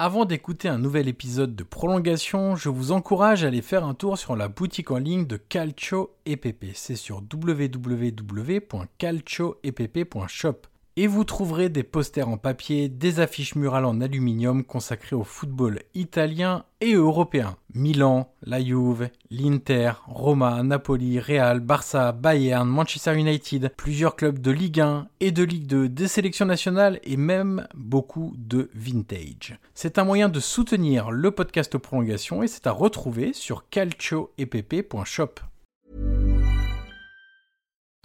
Avant d'écouter un nouvel épisode de prolongation, je vous encourage à aller faire un tour sur la boutique en ligne de Calcio EPP. C'est sur www.calcioepp.shop et vous trouverez des posters en papier, des affiches murales en aluminium consacrées au football italien et européen. Milan, la Juve, l'Inter, Roma, Napoli, Real, Barça, Bayern, Manchester United, plusieurs clubs de Ligue 1 et de Ligue 2, des sélections nationales et même beaucoup de vintage. C'est un moyen de soutenir le podcast prolongation et c'est à retrouver sur calcioepp.shop.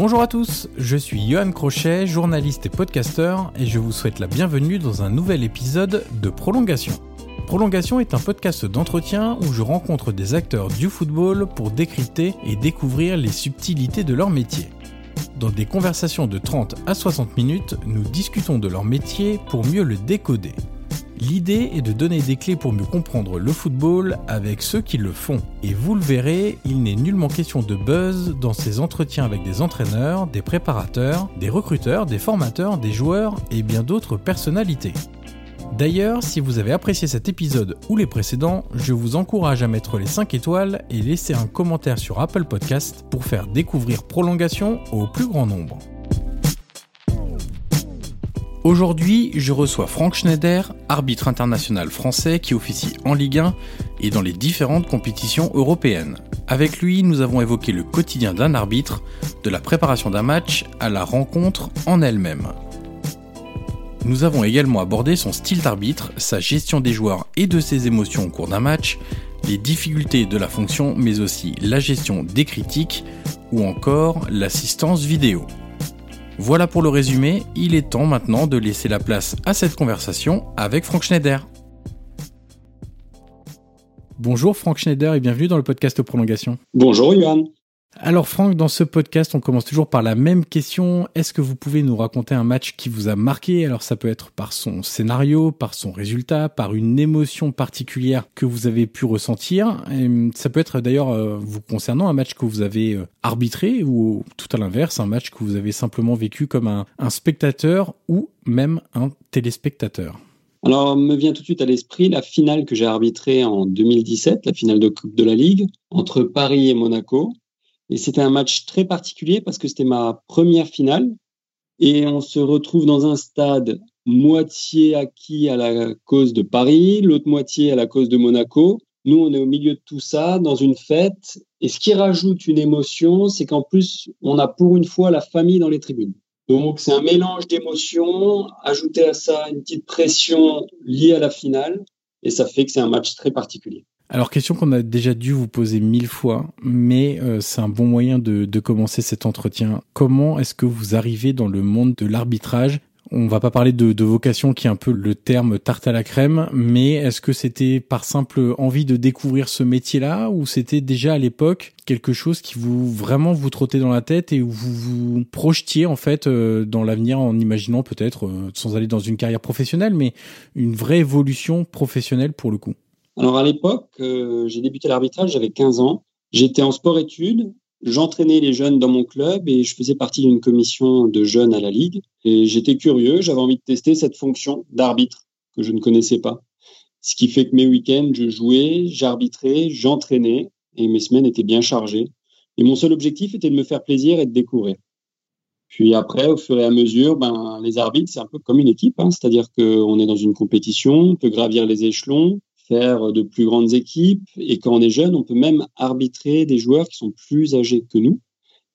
Bonjour à tous, je suis Johan Crochet, journaliste et podcasteur, et je vous souhaite la bienvenue dans un nouvel épisode de Prolongation. Prolongation est un podcast d'entretien où je rencontre des acteurs du football pour décrypter et découvrir les subtilités de leur métier. Dans des conversations de 30 à 60 minutes, nous discutons de leur métier pour mieux le décoder. L'idée est de donner des clés pour mieux comprendre le football avec ceux qui le font. Et vous le verrez, il n'est nullement question de buzz dans ces entretiens avec des entraîneurs, des préparateurs, des recruteurs, des formateurs, des joueurs et bien d'autres personnalités. D'ailleurs, si vous avez apprécié cet épisode ou les précédents, je vous encourage à mettre les 5 étoiles et laisser un commentaire sur Apple Podcast pour faire découvrir Prolongation au plus grand nombre. Aujourd'hui, je reçois Franck Schneider, arbitre international français qui officie en Ligue 1 et dans les différentes compétitions européennes. Avec lui, nous avons évoqué le quotidien d'un arbitre, de la préparation d'un match à la rencontre en elle-même. Nous avons également abordé son style d'arbitre, sa gestion des joueurs et de ses émotions au cours d'un match, les difficultés de la fonction, mais aussi la gestion des critiques ou encore l'assistance vidéo. Voilà pour le résumé, il est temps maintenant de laisser la place à cette conversation avec Frank Schneider. Bonjour Frank Schneider et bienvenue dans le podcast Prolongation. Bonjour Johan. Alors Franck, dans ce podcast, on commence toujours par la même question. Est-ce que vous pouvez nous raconter un match qui vous a marqué? Alors ça peut être par son scénario, par son résultat, par une émotion particulière que vous avez pu ressentir. Ça peut être d'ailleurs euh, vous concernant un match que vous avez euh, arbitré ou tout à l'inverse, un match que vous avez simplement vécu comme un, un spectateur ou même un téléspectateur. Alors, me vient tout de suite à l'esprit la finale que j'ai arbitrée en 2017, la finale de Coupe de la Ligue, entre Paris et Monaco. Et c'était un match très particulier parce que c'était ma première finale. Et on se retrouve dans un stade moitié acquis à la cause de Paris, l'autre moitié à la cause de Monaco. Nous, on est au milieu de tout ça, dans une fête. Et ce qui rajoute une émotion, c'est qu'en plus, on a pour une fois la famille dans les tribunes. Donc, c'est un mélange d'émotions, ajouter à ça une petite pression liée à la finale. Et ça fait que c'est un match très particulier. Alors, question qu'on a déjà dû vous poser mille fois, mais euh, c'est un bon moyen de, de commencer cet entretien. Comment est-ce que vous arrivez dans le monde de l'arbitrage? On va pas parler de, vocation qui est un peu le terme tarte à la crème, mais est-ce que c'était par simple envie de découvrir ce métier-là ou c'était déjà à l'époque quelque chose qui vous vraiment vous trottait dans la tête et où vous vous projetiez en fait euh, dans l'avenir en imaginant peut-être, euh, sans aller dans une carrière professionnelle, mais une vraie évolution professionnelle pour le coup? Alors à l'époque, euh, j'ai débuté l'arbitrage, j'avais 15 ans. J'étais en sport-études, j'entraînais les jeunes dans mon club et je faisais partie d'une commission de jeunes à la Ligue. Et j'étais curieux, j'avais envie de tester cette fonction d'arbitre que je ne connaissais pas. Ce qui fait que mes week-ends, je jouais, j'arbitrais, j'entraînais et mes semaines étaient bien chargées. Et mon seul objectif était de me faire plaisir et de découvrir. Puis après, au fur et à mesure, ben, les arbitres, c'est un peu comme une équipe, hein, c'est-à-dire qu'on est dans une compétition, on peut gravir les échelons, faire de plus grandes équipes. Et quand on est jeune, on peut même arbitrer des joueurs qui sont plus âgés que nous.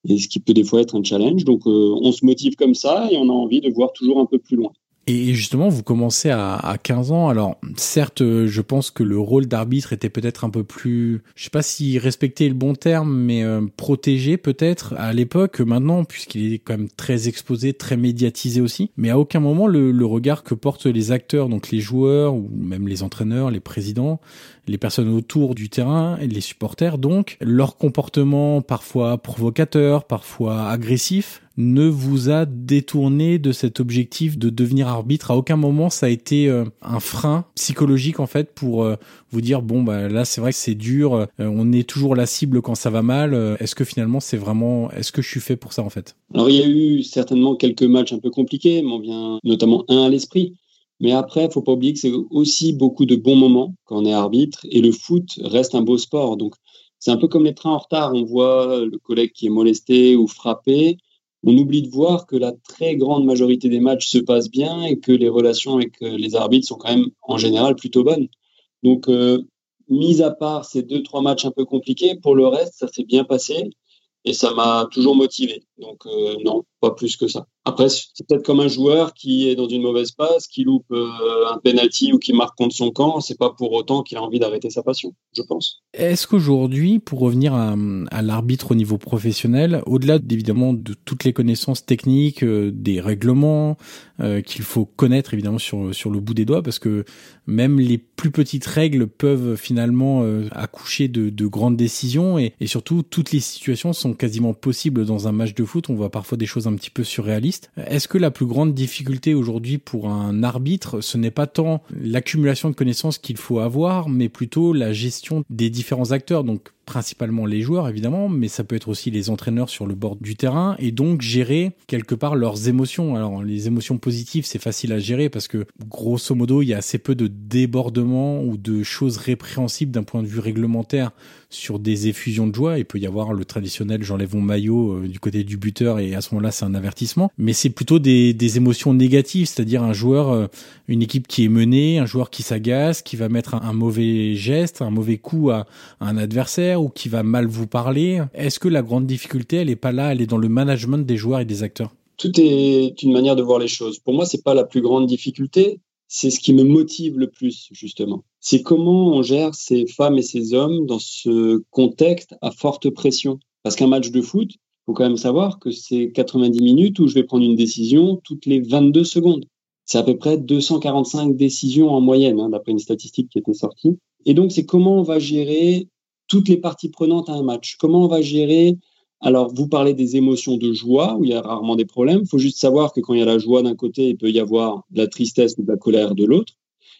Et ce qui peut des fois être un challenge. Donc, euh, on se motive comme ça et on a envie de voir toujours un peu plus loin. Et justement, vous commencez à, à 15 ans. Alors, certes, je pense que le rôle d'arbitre était peut-être un peu plus, je sais pas si respecter le bon terme, mais euh, protégé peut-être à l'époque. Maintenant, puisqu'il est quand même très exposé, très médiatisé aussi. Mais à aucun moment le, le, regard que portent les acteurs, donc les joueurs ou même les entraîneurs, les présidents, les personnes autour du terrain les supporters, donc leur comportement parfois provocateur, parfois agressif, ne vous a détourné de cet objectif de devenir arbitre. À aucun moment ça a été euh, un frein psychologique en fait pour euh, vous dire bon bah là c'est vrai que c'est dur, euh, on est toujours la cible quand ça va mal. Est-ce que finalement c'est vraiment, est-ce que je suis fait pour ça en fait? Alors il y a eu certainement quelques matchs un peu compliqués, m'en vient notamment un à l'esprit. Mais après, faut pas oublier que c'est aussi beaucoup de bons moments quand on est arbitre et le foot reste un beau sport. Donc, c'est un peu comme les trains en retard. On voit le collègue qui est molesté ou frappé on oublie de voir que la très grande majorité des matchs se passent bien et que les relations avec euh, les arbitres sont quand même en général plutôt bonnes. Donc, euh, mis à part ces deux, trois matchs un peu compliqués, pour le reste, ça s'est bien passé et ça m'a toujours motivé. Donc euh, non, pas plus que ça. Après, c'est peut-être comme un joueur qui est dans une mauvaise passe, qui loupe euh, un penalty ou qui marque contre son camp. C'est pas pour autant qu'il a envie d'arrêter sa passion, je pense. Est-ce qu'aujourd'hui, pour revenir à, l'arbitre au niveau professionnel, au-delà évidemment de toutes les connaissances techniques, euh, des règlements qu'il faut connaître évidemment sur sur le bout des doigts, parce que même les plus petites règles peuvent finalement accoucher de, de grandes décisions et, surtout toutes les situations sont quasiment possibles dans un match de foot on voit parfois des choses un petit peu surréalistes. Est-ce que la plus grande difficulté aujourd'hui pour un arbitre, ce n'est pas tant l'accumulation de connaissances qu'il faut avoir, mais plutôt la gestion des différents acteurs, principalement les joueurs évidemment, mais ça peut être aussi les entraîneurs sur le bord du terrain et donc gérer quelque part leurs émotions. Alors les émotions positives c'est facile à gérer parce que grosso modo il y a assez peu de débordements ou de choses répréhensibles d'un point de vue réglementaire sur des effusions de joie. Il peut y avoir le traditionnel j'enlève mon maillot euh, du côté du buteur et à ce moment-là c'est un avertissement, mais c'est plutôt des, émotions négatives, c'est-à-dire un joueur, euh, une équipe qui est menée, un joueur qui s'agace, qui va mettre un, mauvais geste, un mauvais coup à un adversaire ou qui va mal vous parler. Est-ce que la grande difficulté, elle n'est pas là, elle est dans le management des joueurs et des acteurs? Tout est une manière de voir les choses. Pour moi, c'est pas la plus grande difficulté. C'est ce qui me motive le plus, justement. C'est comment on gère ces femmes et ces hommes dans ce contexte à forte pression. Parce qu'un match de foot, il faut quand même savoir que c'est 90 minutes où je vais prendre une décision toutes les 22 secondes. C'est à peu près 245 décisions en moyenne, hein, d'après une statistique qui était sortie. Et donc, c'est comment on va gérer toutes les parties prenantes à un match. Comment on va gérer? Alors, vous parlez des émotions de joie, où il y a rarement des problèmes. Il faut juste savoir que quand il y a la joie d'un côté, il peut y avoir de la tristesse ou de la colère de l'autre.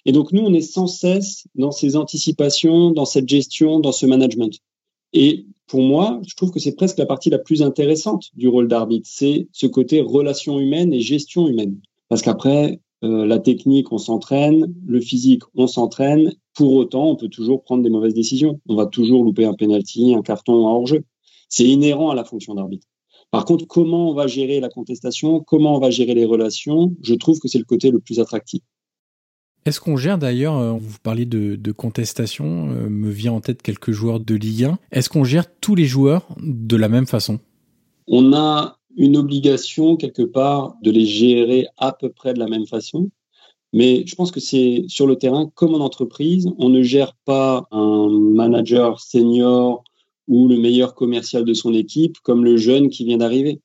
Et donc, nous, on est sans cesse dans ces anticipations, dans cette gestion, dans ce management. Et pour moi, je trouve que c'est presque la partie la plus intéressante du rôle d'arbitre. C'est ce côté relation humaine et gestion humaine. Parce qu'après, euh, la technique, on s'entraîne, le physique, on s'entraîne. Pour autant, on peut toujours prendre des mauvaises décisions. On va toujours louper un penalty, un carton, un hors-jeu. C'est inhérent à la fonction d'arbitre. Par contre, comment on va gérer la contestation, comment on va gérer les relations, je trouve que c'est le côté le plus attractif. Est-ce qu'on gère d'ailleurs, euh, vous parlez de, de contestation, euh, me vient en tête quelques joueurs de Ligue 1, est-ce qu'on gère tous les joueurs de la même façon? On a une obligation quelque part de les gérer à peu près de la même façon. Mais je pense que c'est sur le terrain, comme en entreprise, on ne gère pas un manager senior ou le meilleur commercial de son équipe comme le jeune qui vient d'arriver.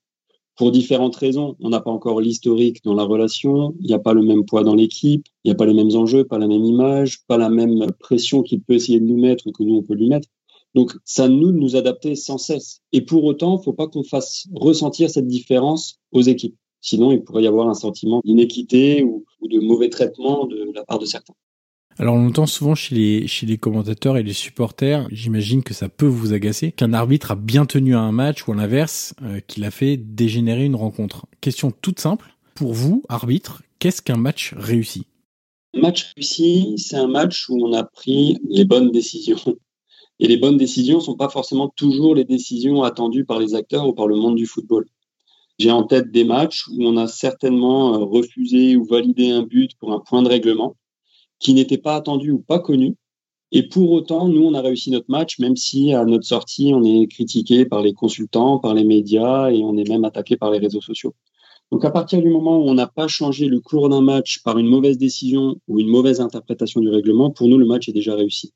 Pour différentes raisons. On n'a pas encore l'historique dans la relation, il n'y a pas le même poids dans l'équipe, il n'y a pas les mêmes enjeux, pas la même image, pas la même pression qu'il peut essayer de nous mettre ou que nous on peut lui mettre. Donc, ça nous de nous adapter sans cesse. Et pour autant, il ne faut pas qu'on fasse ressentir cette différence aux équipes. Sinon, il pourrait y avoir un sentiment d'inéquité ou, de mauvais traitement de la part de certains. Alors on entend souvent chez les, chez les commentateurs et les supporters, j'imagine que ça peut vous agacer, qu'un arbitre a bien tenu un match ou à l'inverse, euh, qu'il a fait dégénérer une rencontre. Question toute simple, pour vous, arbitre, qu'est-ce qu'un match réussi? Un match réussi, c'est un match où on a pris les bonnes décisions. Et les bonnes décisions ne sont pas forcément toujours les décisions attendues par les acteurs ou par le monde du football. J'ai en tête des matchs où on a certainement euh, refusé ou validé un but pour un point de règlement qui n'était pas attendu ou pas connu. Et pour autant, nous, on a réussi notre match, même si à notre sortie, on est critiqué par les consultants, par les médias et on est même attaqué par les réseaux sociaux. Donc à partir du moment où on n'a pas changé le cours d'un match par une mauvaise décision ou une mauvaise interprétation du règlement, pour nous, le match est déjà réussi.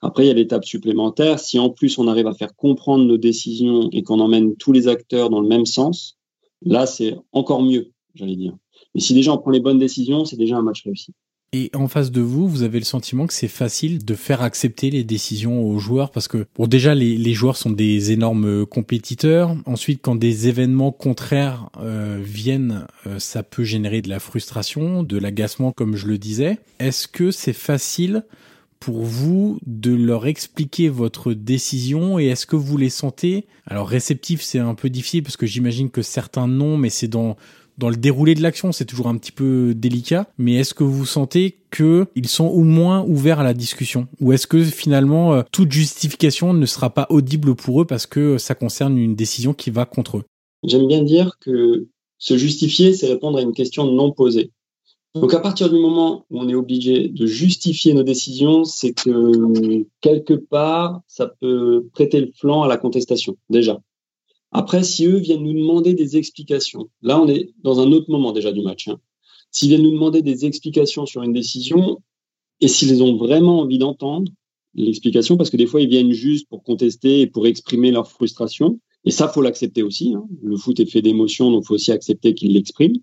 Après, il y a l'étape supplémentaire. Si en plus on arrive à faire comprendre nos décisions et qu'on emmène tous les acteurs dans le même sens, là, c'est encore mieux, j'allais dire. Mais si déjà on prend les bonnes décisions, c'est déjà un match réussi. Et en face de vous, vous avez le sentiment que c'est facile de faire accepter les décisions aux joueurs? Parce que, bon, déjà, les, joueurs sont des énormes compétiteurs. Ensuite, quand des événements contraires euh, viennent, euh, ça peut générer de la frustration, de l'agacement, comme je le disais. Est-ce que c'est facile pour vous de leur expliquer votre décision et est-ce que vous les sentez? Alors réceptif c'est un peu difficile parce que j'imagine que certains non mais c'est dans le déroulé de l'action, c'est toujours un petit peu délicat, mais est-ce que vous sentez qu'ils sont au moins ouverts à la discussion? Ou est-ce que finalement euh, toute justification ne sera pas audible pour eux parce que ça concerne une décision qui va contre eux? J'aime bien dire que se justifier, c'est répondre à une question non posée. Donc à partir du moment où on est obligé de justifier nos décisions, c'est que quelque part, ça peut prêter le flanc à la contestation, déjà. Après, si eux viennent nous demander des explications, là on est dans un autre moment déjà du match. Hein. S'ils viennent nous demander des explications sur une décision, et s'ils ont vraiment envie d'entendre l'explication, parce que des fois ils viennent juste pour contester et pour exprimer leur frustration, et ça faut l'accepter aussi. Hein. Le foot est fait d'émotions, donc faut aussi accepter qu'ils l'expriment.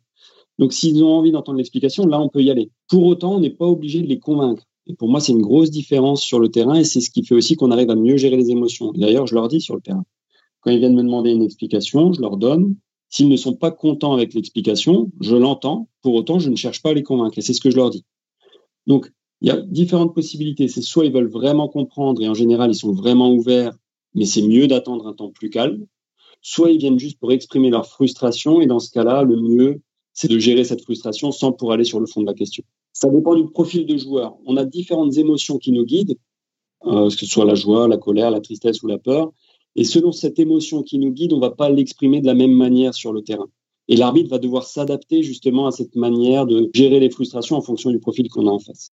Donc s'ils ont envie d'entendre l'explication, là on peut y aller. Pour autant, on n'est pas obligé de les convaincre. Et pour moi, c'est une grosse différence sur le terrain, et c'est ce qui fait aussi qu'on arrive à mieux gérer les émotions. D'ailleurs, je leur dis sur le terrain. Quand ils viennent me demander une explication, je leur donne. S'ils ne sont pas contents avec l'explication, je l'entends. Pour autant, je ne cherche pas à les convaincre. Et c'est ce que je leur dis. Donc, il y a différentes possibilités. C'est soit ils veulent vraiment comprendre et en général, ils sont vraiment ouverts, mais c'est mieux d'attendre un temps plus calme. Soit ils viennent juste pour exprimer leur frustration et dans ce cas-là, le mieux, c'est de gérer cette frustration sans pour aller sur le fond de la question. Ça dépend du profil de joueur. On a différentes émotions qui nous guident, euh, que ce soit la joie, la colère, la tristesse ou la peur. Et selon cette émotion qui nous guide, on ne va pas l'exprimer de la même manière sur le terrain. Et l'arbitre va devoir s'adapter justement à cette manière de gérer les frustrations en fonction du profil qu'on a en face.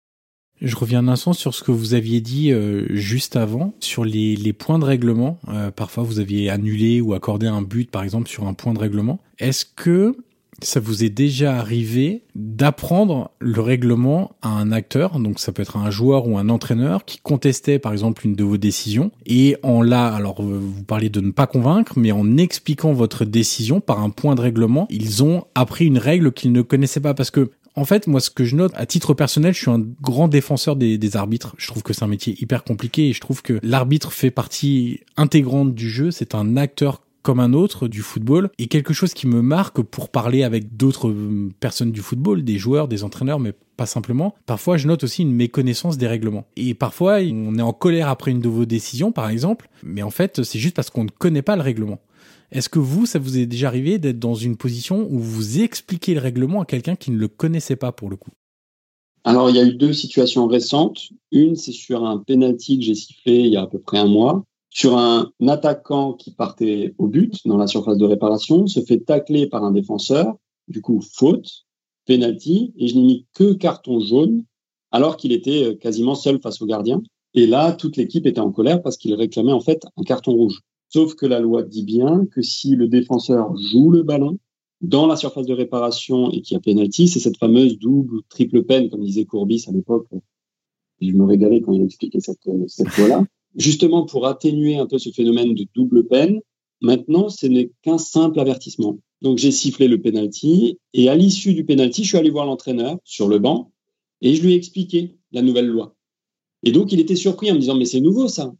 Je reviens un instant sur ce que vous aviez dit euh, juste avant, sur les, points de règlement. Euh, parfois, vous aviez annulé ou accordé un but, par exemple, sur un point de règlement. Est-ce que ça vous est déjà arrivé d'apprendre le règlement à un acteur, donc ça peut être un joueur ou un entraîneur qui contestait par exemple une de vos décisions et en là, alors euh, vous parlez de ne pas convaincre, mais en expliquant votre décision par un point de règlement, ils ont appris une règle qu'ils ne connaissaient pas parce que en fait, moi, ce que je note, à titre personnel, je suis un grand défenseur des, des arbitres. Je trouve que c'est un métier hyper compliqué et je trouve que l'arbitre fait partie intégrante du jeu. C'est un acteur comme un autre du football et quelque chose qui me marque pour parler avec d'autres euh, personnes du football, des joueurs, des entraîneurs, mais pas simplement. Parfois, je note aussi une méconnaissance des règlements. Et parfois, on est en colère après une de vos décisions, par exemple, mais en fait, c'est juste parce qu'on ne connaît pas le règlement. Est-ce que vous, ça vous est déjà arrivé d'être dans une position où vous expliquez le règlement à quelqu'un qui ne le connaissait pas pour le coup? Alors, il y a eu deux situations récentes. Une, c'est sur un penalty que j'ai sifflé il y a à peu près un mois sur un attaquant qui partait au but dans la surface de réparation, se fait tacler par un défenseur, du coup faute, penalty, et je n'ai mis que carton jaune alors qu'il était euh, quasiment seul face au gardien. Et là, toute l'équipe était en colère parce qu'il réclamait en fait un carton rouge. Sauf que la loi dit bien que si le défenseur joue le ballon dans la surface de réparation et qu'il y a penalty, c'est cette fameuse double ou triple peine, comme disait Courbis à l'époque. Je me régalais quand il expliquait cette, cette loi-là justement pour atténuer un peu ce phénomène de double peine, maintenant, ce n'est qu'un simple avertissement. Donc j'ai sifflé le penalty et à l'issue du penalty, je suis allé voir l'entraîneur sur le banc et je lui ai expliqué la nouvelle loi. Et donc il était surpris en me disant mais c'est nouveau ça.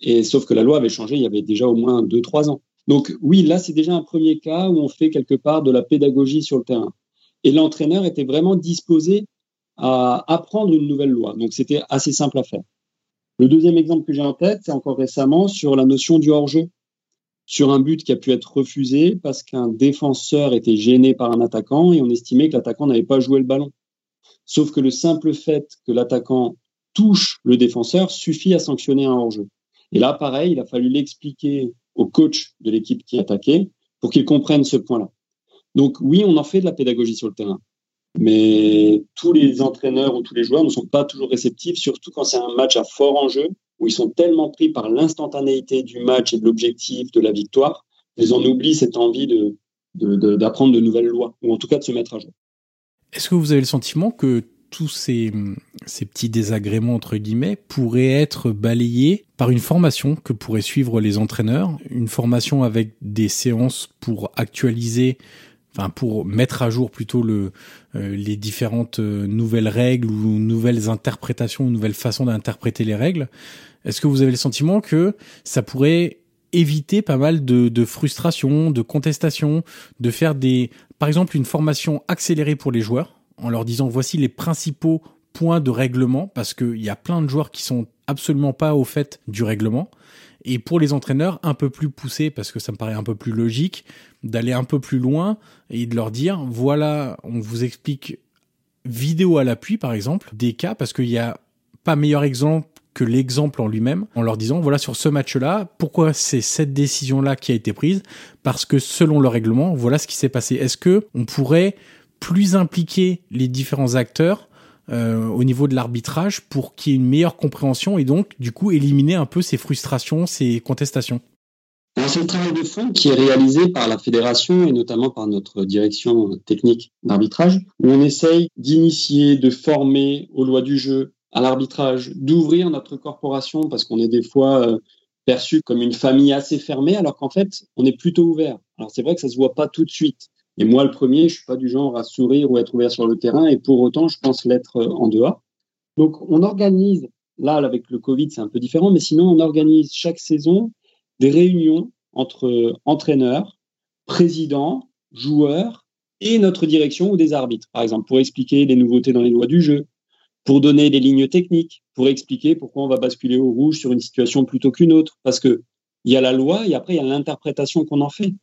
Et sauf que la loi avait changé il y avait déjà au moins deux trois ans. Donc oui, là c'est déjà un premier cas où on fait quelque part de la pédagogie sur le terrain. Et l'entraîneur était vraiment disposé à apprendre une nouvelle loi. Donc c'était assez simple à faire. Le deuxième exemple que j'ai en tête, c'est encore récemment sur la notion du hors-jeu, sur un but qui a pu être refusé parce qu'un défenseur était gêné par un attaquant et on estimait que l'attaquant n'avait pas joué le ballon. Sauf que le simple fait que l'attaquant touche le défenseur suffit à sanctionner un hors-jeu. Et là, pareil, il a fallu l'expliquer au coach de l'équipe qui attaquait pour qu'il comprenne ce point-là. Donc oui, on en fait de la pédagogie sur le terrain mais tous les entraîneurs ou tous les joueurs ne sont pas toujours réceptifs, surtout quand c'est un match à fort enjeu, où ils sont tellement pris par l'instantanéité du match et de l'objectif de la victoire, ils en oublient cette envie d'apprendre de, de nouvelles lois, ou en tout cas de se mettre à jour. Est-ce que vous avez le sentiment que tous ces, ces, petits désagréments, entre guillemets, pourraient être balayés par une formation que pourraient suivre les entraîneurs, une formation avec des séances pour actualiser, enfin pour mettre à jour plutôt le, euh, les différentes euh, nouvelles règles ou nouvelles interprétations ou nouvelles façons d'interpréter les règles. Est-ce que vous avez le sentiment que ça pourrait éviter pas mal de, de frustration, de contestation, de faire des, par exemple, une formation accélérée pour les joueurs en leur disant voici les principaux points de règlement parce qu'il y a plein de joueurs qui sont absolument pas au fait du règlement. Et pour les entraîneurs, un peu plus poussé, parce que ça me paraît un peu plus logique, d'aller un peu plus loin et de leur dire, voilà, on vous explique vidéo à l'appui, par exemple, des cas, parce qu'il n'y a pas meilleur exemple que l'exemple en lui-même, en leur disant, voilà, sur ce match-là, pourquoi c'est cette décision-là qui a été prise, parce que selon le règlement, voilà ce qui s'est passé. Est-ce que on pourrait plus impliquer les différents acteurs euh, au niveau de l'arbitrage pour qu'il y ait une meilleure compréhension et donc du coup éliminer un peu ces frustrations, ces contestations. C'est le travail de fond qui est réalisé par la fédération et notamment par notre direction technique d'arbitrage, où on essaye d'initier, de former aux lois du jeu, à l'arbitrage, d'ouvrir notre corporation parce qu'on est des fois euh, perçu comme une famille assez fermée, alors qu'en fait, on est plutôt ouvert. Alors c'est vrai que ça se voit pas tout de suite. Et moi, le premier, je suis pas du genre à sourire ou être ouvert sur le terrain, et pour autant, je pense l'être euh, en dehors. Donc, on organise, là, avec le Covid, c'est un peu différent, mais sinon, on organise chaque saison des réunions entre euh, entraîneurs, présidents, joueurs et notre direction ou des arbitres, par exemple, pour expliquer les nouveautés dans les lois du jeu, pour donner des lignes techniques, pour expliquer pourquoi on va basculer au rouge sur une situation plutôt qu'une autre, parce que il y a la loi et après il y a l'interprétation qu'on en fait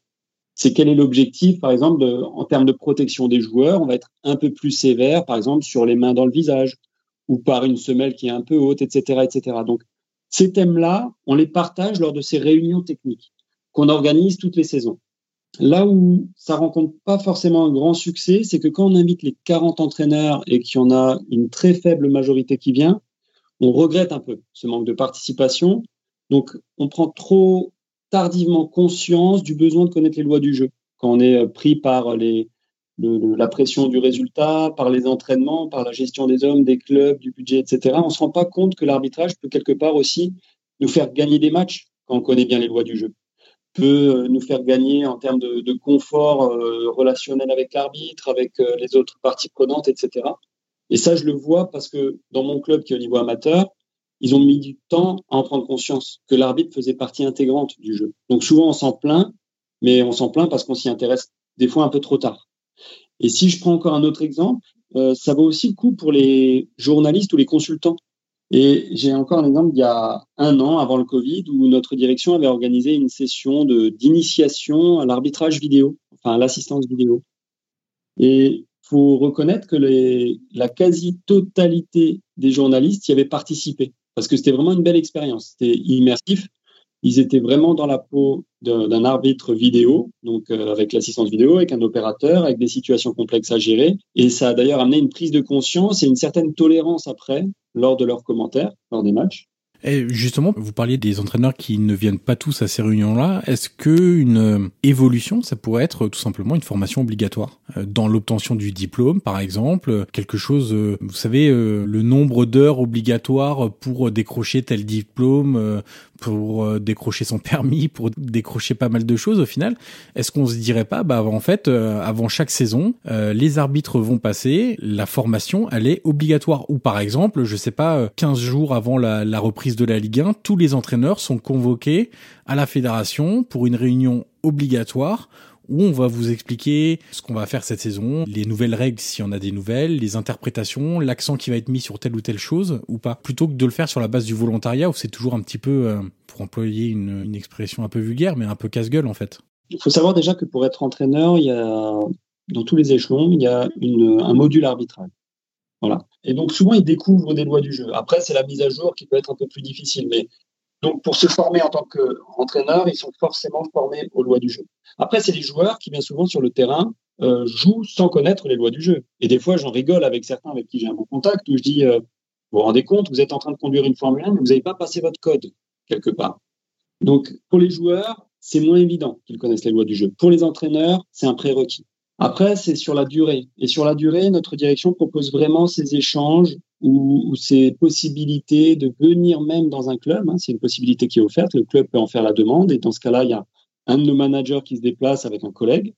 c'est quel est l'objectif, par exemple, en termes de protection des joueurs. On va être un peu plus sévère, par exemple, sur les mains dans le visage ou par une semelle qui est un peu haute, etc., etc. Donc, ces thèmes-là, on les partage lors de ces réunions techniques qu'on organise toutes les saisons. Là où ça rencontre pas forcément un grand succès, c'est que quand on invite les 40 entraîneurs et qu'il y en a une très faible majorité qui vient, on regrette un peu ce manque de participation. Donc, on prend trop tardivement conscience du besoin de connaître les lois du jeu. Quand on est euh, pris par la pression du résultat, par les entraînements, par la gestion des hommes, des clubs, du budget, etc., on ne se rend pas compte que l'arbitrage peut quelque part aussi nous faire gagner des matchs quand on connaît bien les lois du jeu peut euh, nous faire gagner en termes de, confort euh, relationnel avec l'arbitre, avec les autres parties prenantes, etc. Et ça, je le vois parce que dans mon club qui est au niveau amateur, ils ont mis du temps à en prendre conscience que l'arbitre faisait partie intégrante du jeu. Donc souvent on s'en plaint, mais on s'en plaint parce qu'on s'y intéresse des fois un peu trop tard. Et si je prends encore un autre exemple, euh, ça vaut aussi le coup pour les journalistes ou les consultants. Et j'ai encore un exemple il y a un an avant le Covid où notre direction avait organisé une session d'initiation à l'arbitrage vidéo, enfin à l'assistance vidéo. Et faut reconnaître que la quasi-totalité des journalistes y avaient participé parce que c'était vraiment une belle expérience. C'était immersif. Ils étaient vraiment dans la peau d'un arbitre vidéo, donc euh, avec l'assistance vidéo, avec un opérateur, avec des situations complexes à gérer. Et ça a d'ailleurs amené une prise de conscience et une certaine tolérance après, lors de leurs commentaires, lors des matchs. Et justement, vous parliez des entraîneurs qui ne viennent pas tous à ces réunions-là. Est-ce que une euh, évolution, ça pourrait être tout simplement une formation obligatoire euh, dans l'obtention du diplôme, par exemple, quelque chose, euh, vous savez, le nombre d'heures obligatoires pour décrocher tel diplôme, pour décrocher son permis, pour décrocher pas mal de choses au final? Est-ce qu'on se dirait pas, bah en fait, avant chaque saison, les arbitres vont passer, la formation, elle est obligatoire? Ou par exemple, je sais pas, 15 jours avant la, la reprise de la Ligue 1, tous les entraîneurs sont convoqués à la fédération pour une réunion obligatoire où on va vous expliquer ce qu'on va faire cette saison, les nouvelles règles s'il y en a des nouvelles, les interprétations, l'accent qui va être mis sur telle ou telle chose ou pas, plutôt que de le faire sur la base du volontariat où c'est toujours un petit peu, euh, pour employer une, expression un peu vulgaire, mais un peu casse-gueule en fait. Il faut savoir déjà que pour être entraîneur, il y a dans tous les échelons, il y a un module arbitral. Voilà. Et donc souvent ils découvrent des lois du jeu. Après c'est la mise à jour qui peut être un peu plus difficile, mais donc pour se former en tant qu'entraîneur, ils sont forcément formés aux lois du jeu. Après c'est les joueurs qui bien souvent sur le terrain euh, jouent sans connaître les lois du jeu. Et des fois j'en rigole avec certains avec qui j'ai un bon contact où je dis euh, vous vous rendez compte, vous êtes en train de conduire une Formule 1, mais vous n'avez pas passé votre code quelque part. Donc pour les joueurs, c'est moins évident qu'ils connaissent les lois du jeu. Pour les entraîneurs, c'est un prérequis. Après, c'est sur la durée. Et sur la durée, notre direction propose vraiment ces échanges ou, ces possibilités de venir même dans un club. Hein. c'est une possibilité qui est offerte. Le club peut en faire la demande. Et dans ce cas-là, il y a un de nos managers qui se déplace avec un collègue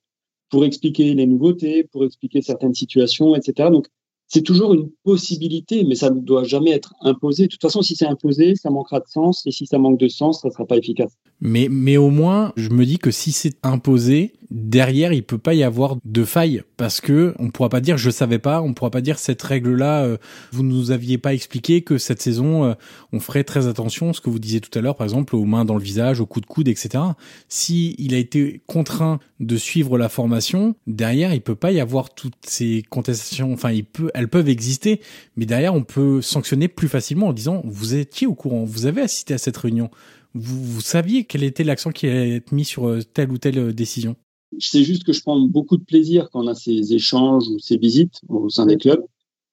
pour expliquer les nouveautés, pour expliquer certaines situations, etc. Donc, c'est toujours une possibilité, mais ça ne doit jamais être imposé. De toute façon, si c'est imposé, ça manquera de sens, et si ça manque de sens, ça ne sera pas efficace. Mais, mais au moins, je me dis que si c'est imposé, derrière, il peut pas y avoir de faille parce que on pourra pas dire je savais pas, on pourra pas dire cette règle-là, euh, vous nous aviez pas expliqué que cette saison, euh, on ferait très attention, ce que vous disiez tout à l'heure, par exemple, aux mains dans le visage, aux coups de coude, etc. Si il a été contraint de suivre la formation, derrière, il peut pas y avoir toutes ces contestations. Enfin, il peut, elles peuvent exister, mais derrière, on peut sanctionner plus facilement en disant vous étiez au courant, vous avez assisté à cette réunion. Vous, vous saviez quel était l'accent qui allait être mis sur euh, telle ou telle décision c'est juste que je prends beaucoup de plaisir quand on a ces échanges ou ces visites au sein des clubs.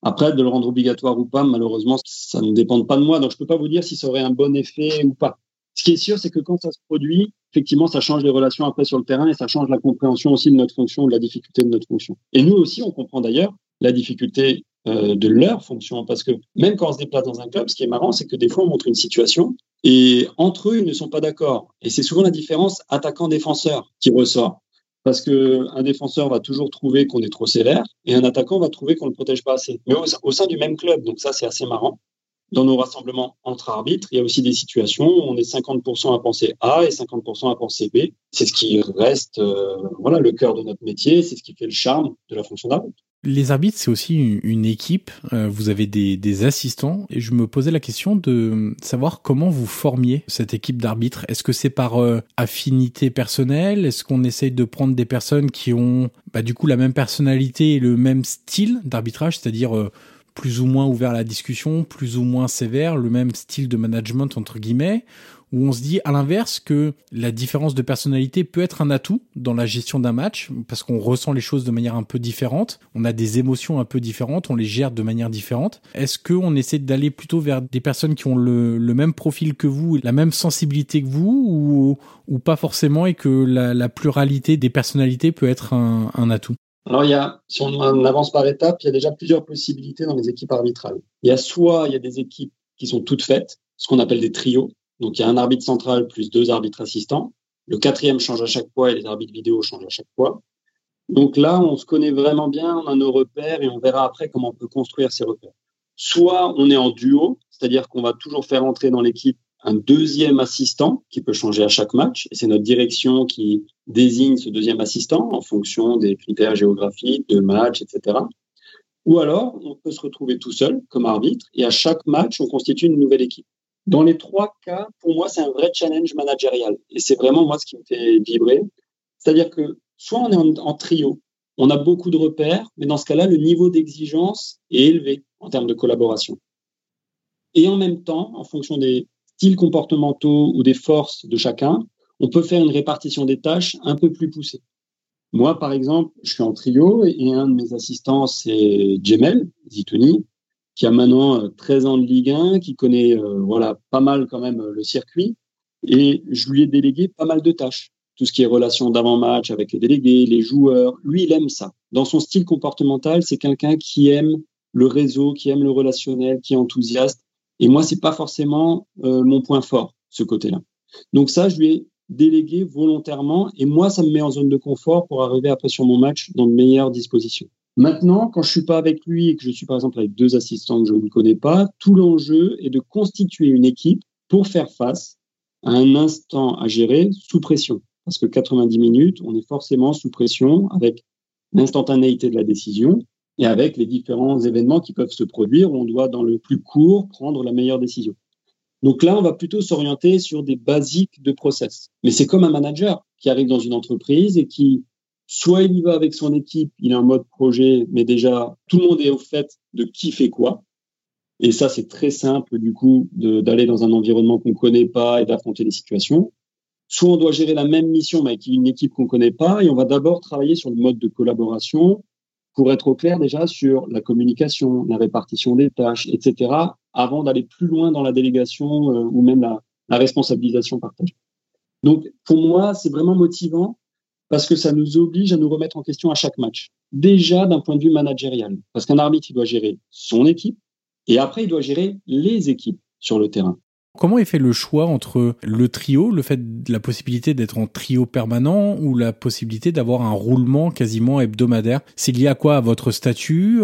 Après, de le rendre obligatoire ou pas, malheureusement, ça ne dépend pas de moi. Donc, je peux pas vous dire si ça aurait un bon effet ou pas. Ce qui est sûr, c'est que quand ça se produit, effectivement, ça change les relations après sur le terrain et ça change la compréhension aussi de notre fonction, de la difficulté de notre fonction. Et nous aussi, on comprend d'ailleurs la difficulté euh, de leur fonction parce que même quand on se déplace dans un club, ce qui est marrant, c'est que des fois, on montre une situation et entre eux, ils ne sont pas d'accord. Et c'est souvent la différence attaquant-défenseur qui ressort. Parce qu'un défenseur va toujours trouver qu'on est trop sévère et un attaquant va trouver qu'on ne le protège pas assez. Mais au, sein du même club, donc ça c'est assez marrant. Dans nos rassemblements entre arbitres, il y a aussi des situations où on est 50% à penser A et 50% à penser B. C'est ce qui reste euh, voilà, le cœur de notre métier, c'est ce qui fait le charme de la fonction d'arbitre. Les arbitres, c'est aussi une équipe. Euh, vous avez des, assistants. Et je me posais la question de savoir comment vous formiez cette équipe d'arbitres. Est-ce que c'est par euh, affinité personnelle? Est-ce qu'on essaye de prendre des personnes qui ont bah, du coup la même personnalité et le même style d'arbitrage, c'est-à-dire euh, plus ou moins ouvert à la discussion, plus ou moins sévère, le même style de management entre guillemets où on se dit à l'inverse que la différence de personnalité peut être un atout dans la gestion d'un match parce qu'on ressent les choses de manière un peu différente, on a des émotions un peu différentes, on les gère de manière différente. Est-ce qu'on essaie d'aller plutôt vers des personnes qui ont le, même profil que vous, la même sensibilité que vous ou, pas forcément et que la, pluralité des personnalités peut être un atout? Alors, il y a, si on avance par étapes, il y a déjà plusieurs possibilités dans les équipes arbitrales. Il y a soit il y a des équipes qui sont toutes faites, ce qu'on appelle des trios, donc il y a un arbitre central plus deux arbitres assistants. Le quatrième change à chaque fois et les arbitres vidéo changent à chaque fois. Donc là, on se connaît vraiment bien, on a nos repères et on verra après comment on peut construire ces repères. Soit on est en duo, c'est-à-dire qu'on va toujours faire entrer dans l'équipe un deuxième assistant qui peut changer à chaque match. Et c'est notre direction qui désigne ce deuxième assistant en fonction des critères géographiques, de match, etc. Ou alors, on peut se retrouver tout seul comme arbitre et à chaque match, on constitue une nouvelle équipe. Dans les trois cas, pour moi, c'est un vrai challenge managérial. Et c'est vraiment moi ce qui me fait vibrer. C'est-à-dire que soit on est en, trio, on a beaucoup de repères, mais dans ce cas-là, le niveau d'exigence est élevé en termes de collaboration. Et en même temps, en fonction des styles comportementaux ou des forces de chacun, on peut faire une répartition des tâches un peu plus poussée. Moi, par exemple, je suis en trio et un de mes assistants, c'est Jemel Zitouni, qui a maintenant 13 euh, ans de Ligue 1, qui connaît euh, voilà pas mal quand même euh, le circuit. Et je lui ai délégué pas mal de tâches. Tout ce qui est relation d'avant-match avec les délégués, les joueurs. Lui, il aime ça. Dans son style comportemental, c'est quelqu'un qui aime le réseau, qui aime le relationnel, qui est enthousiaste. Et moi, c'est pas forcément mon point fort, ce côté-là. Donc ça, je lui ai délégué volontairement. Et moi, ça me met en zone de confort pour arriver après sur mon match dans de meilleures dispositions. Maintenant, quand je suis pas avec lui et que je suis par exemple avec deux assistants que je ne connais pas, tout l'enjeu est de constituer une équipe pour faire face à un instant à gérer sous pression. Parce que 90 minutes, on est forcément sous pression avec l'instantanéité de la décision et avec les différents événements qui peuvent se produire où on doit, dans le plus court, prendre la meilleure décision. Donc là, on va plutôt s'orienter sur des basiques de process. Mais c'est comme un manager qui arrive dans une entreprise et qui Soit il y va avec son équipe, il est en mode projet, mais déjà tout le monde est au fait de qui fait quoi. Et ça, c'est très simple du coup d'aller dans un environnement qu'on connaît pas et d'affronter les situations. Soit on doit gérer la même mission mais avec une équipe qu'on connaît pas et on va d'abord travailler sur le mode de collaboration pour être au clair déjà sur la communication, la répartition des tâches, etc. avant d'aller plus loin dans la délégation euh, ou même la, la responsabilisation partagée. Donc, pour moi, c'est vraiment motivant parce que ça nous oblige à nous remettre en question à chaque match. Déjà d'un point de vue managérial, parce qu'un arbitre, il doit gérer son équipe et après, il doit gérer les équipes sur le terrain. Comment est fait le choix entre le trio, le fait de la possibilité d'être en trio permanent ou la possibilité d'avoir un roulement quasiment hebdomadaire? C'est lié à quoi? À votre statut?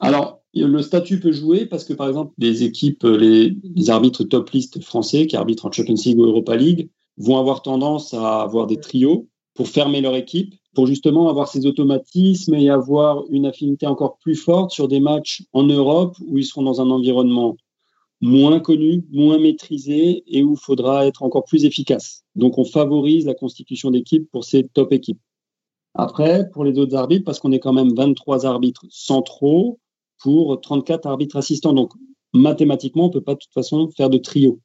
Alors, le statut peut jouer parce que, par exemple, les équipes, les, les arbitres top list français qui arbitrent en Champions League ou Europa League vont avoir tendance à avoir des trios pour fermer leur équipe, pour justement avoir ces automatismes et avoir une affinité encore plus forte sur des matchs en Europe où ils seront dans un environnement moins connu, moins maîtrisé et où il faudra être encore plus efficace. Donc on favorise la constitution d'équipes pour ces top équipes. Après, pour les autres arbitres, parce qu'on est quand même 23 arbitres centraux pour 34 arbitres assistants. Donc mathématiquement, on ne peut pas de toute façon faire de trio.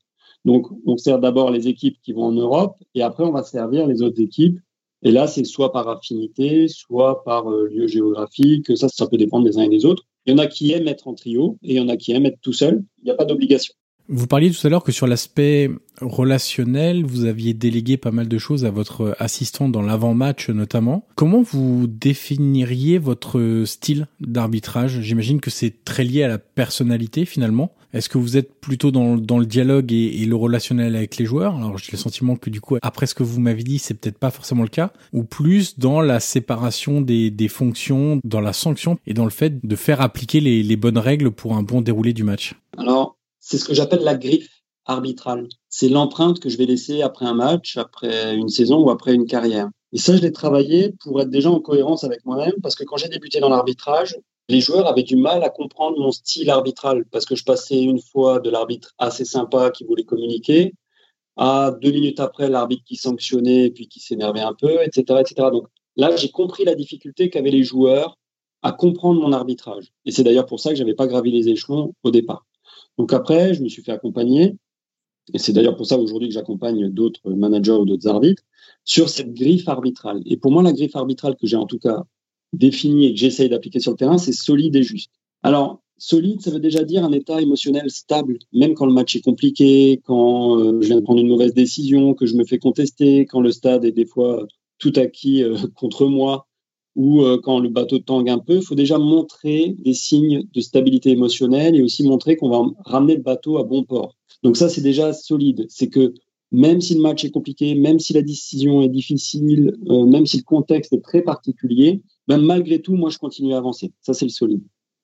Donc on sert d'abord les équipes qui vont en Europe et après on va servir les autres équipes et là, c'est soit par affinité, soit par euh, lieu géographique. Ça, ça peut dépendre des uns et des autres. Il y en a qui aiment être en trio et il y en a qui aiment être tout seul. Il n'y a pas d'obligation. Vous parliez tout à l'heure que sur l'aspect relationnel, vous aviez délégué pas mal de choses à votre assistant dans l'avant-match notamment. Comment vous définiriez votre style d'arbitrage? J'imagine que c'est très lié à la personnalité finalement. Est-ce que vous êtes plutôt dans, le dialogue et, le relationnel avec les joueurs? Alors j'ai le sentiment que du coup, après ce que vous m'avez dit, c'est peut-être pas forcément le cas. Ou plus dans la séparation des, fonctions, dans la sanction et dans le fait de faire appliquer les bonnes règles pour un bon déroulé du match Alors, c'est ce que j'appelle la griffe arbitrale. C'est l'empreinte que je vais laisser après un match, après une saison ou après une carrière. Et ça, je l'ai travaillé pour être déjà en cohérence avec moi-même, parce que quand j'ai débuté dans l'arbitrage, les joueurs avaient du mal à comprendre mon style arbitral parce que je passais une fois de l'arbitre assez sympa qui voulait communiquer à deux minutes après l'arbitre qui sanctionnait et puis qui s'énervait un peu, etc., etc. Donc là, j'ai compris la difficulté qu'avaient les joueurs à comprendre mon arbitrage. Et c'est d'ailleurs pour ça que j'avais pas gravi les échelons au départ. Donc après, je me suis fait accompagner, et c'est d'ailleurs pour ça aujourd'hui que j'accompagne d'autres managers ou d'autres arbitres, sur cette griffe arbitrale. Et pour moi, la griffe arbitrale que j'ai en tout cas défini et que j'essaye d'appliquer sur le terrain, c'est solide et juste. Alors, solide, ça veut déjà dire un état émotionnel stable, même quand le match est compliqué, quand euh, je viens de prendre une mauvaise décision, que je me fais contester, quand le stade est des fois tout acquis euh, contre moi, ou euh, quand le bateau tangue un peu, il faut déjà montrer des signes de stabilité émotionnelle et aussi montrer qu'on va ramener le bateau à bon port. Donc ça, c'est déjà solide. C'est que même si le match est compliqué, même si la décision est difficile, même si le contexte est très particulier, ben, malgré tout, moi, je continue à avancer. Ça, c'est le solide.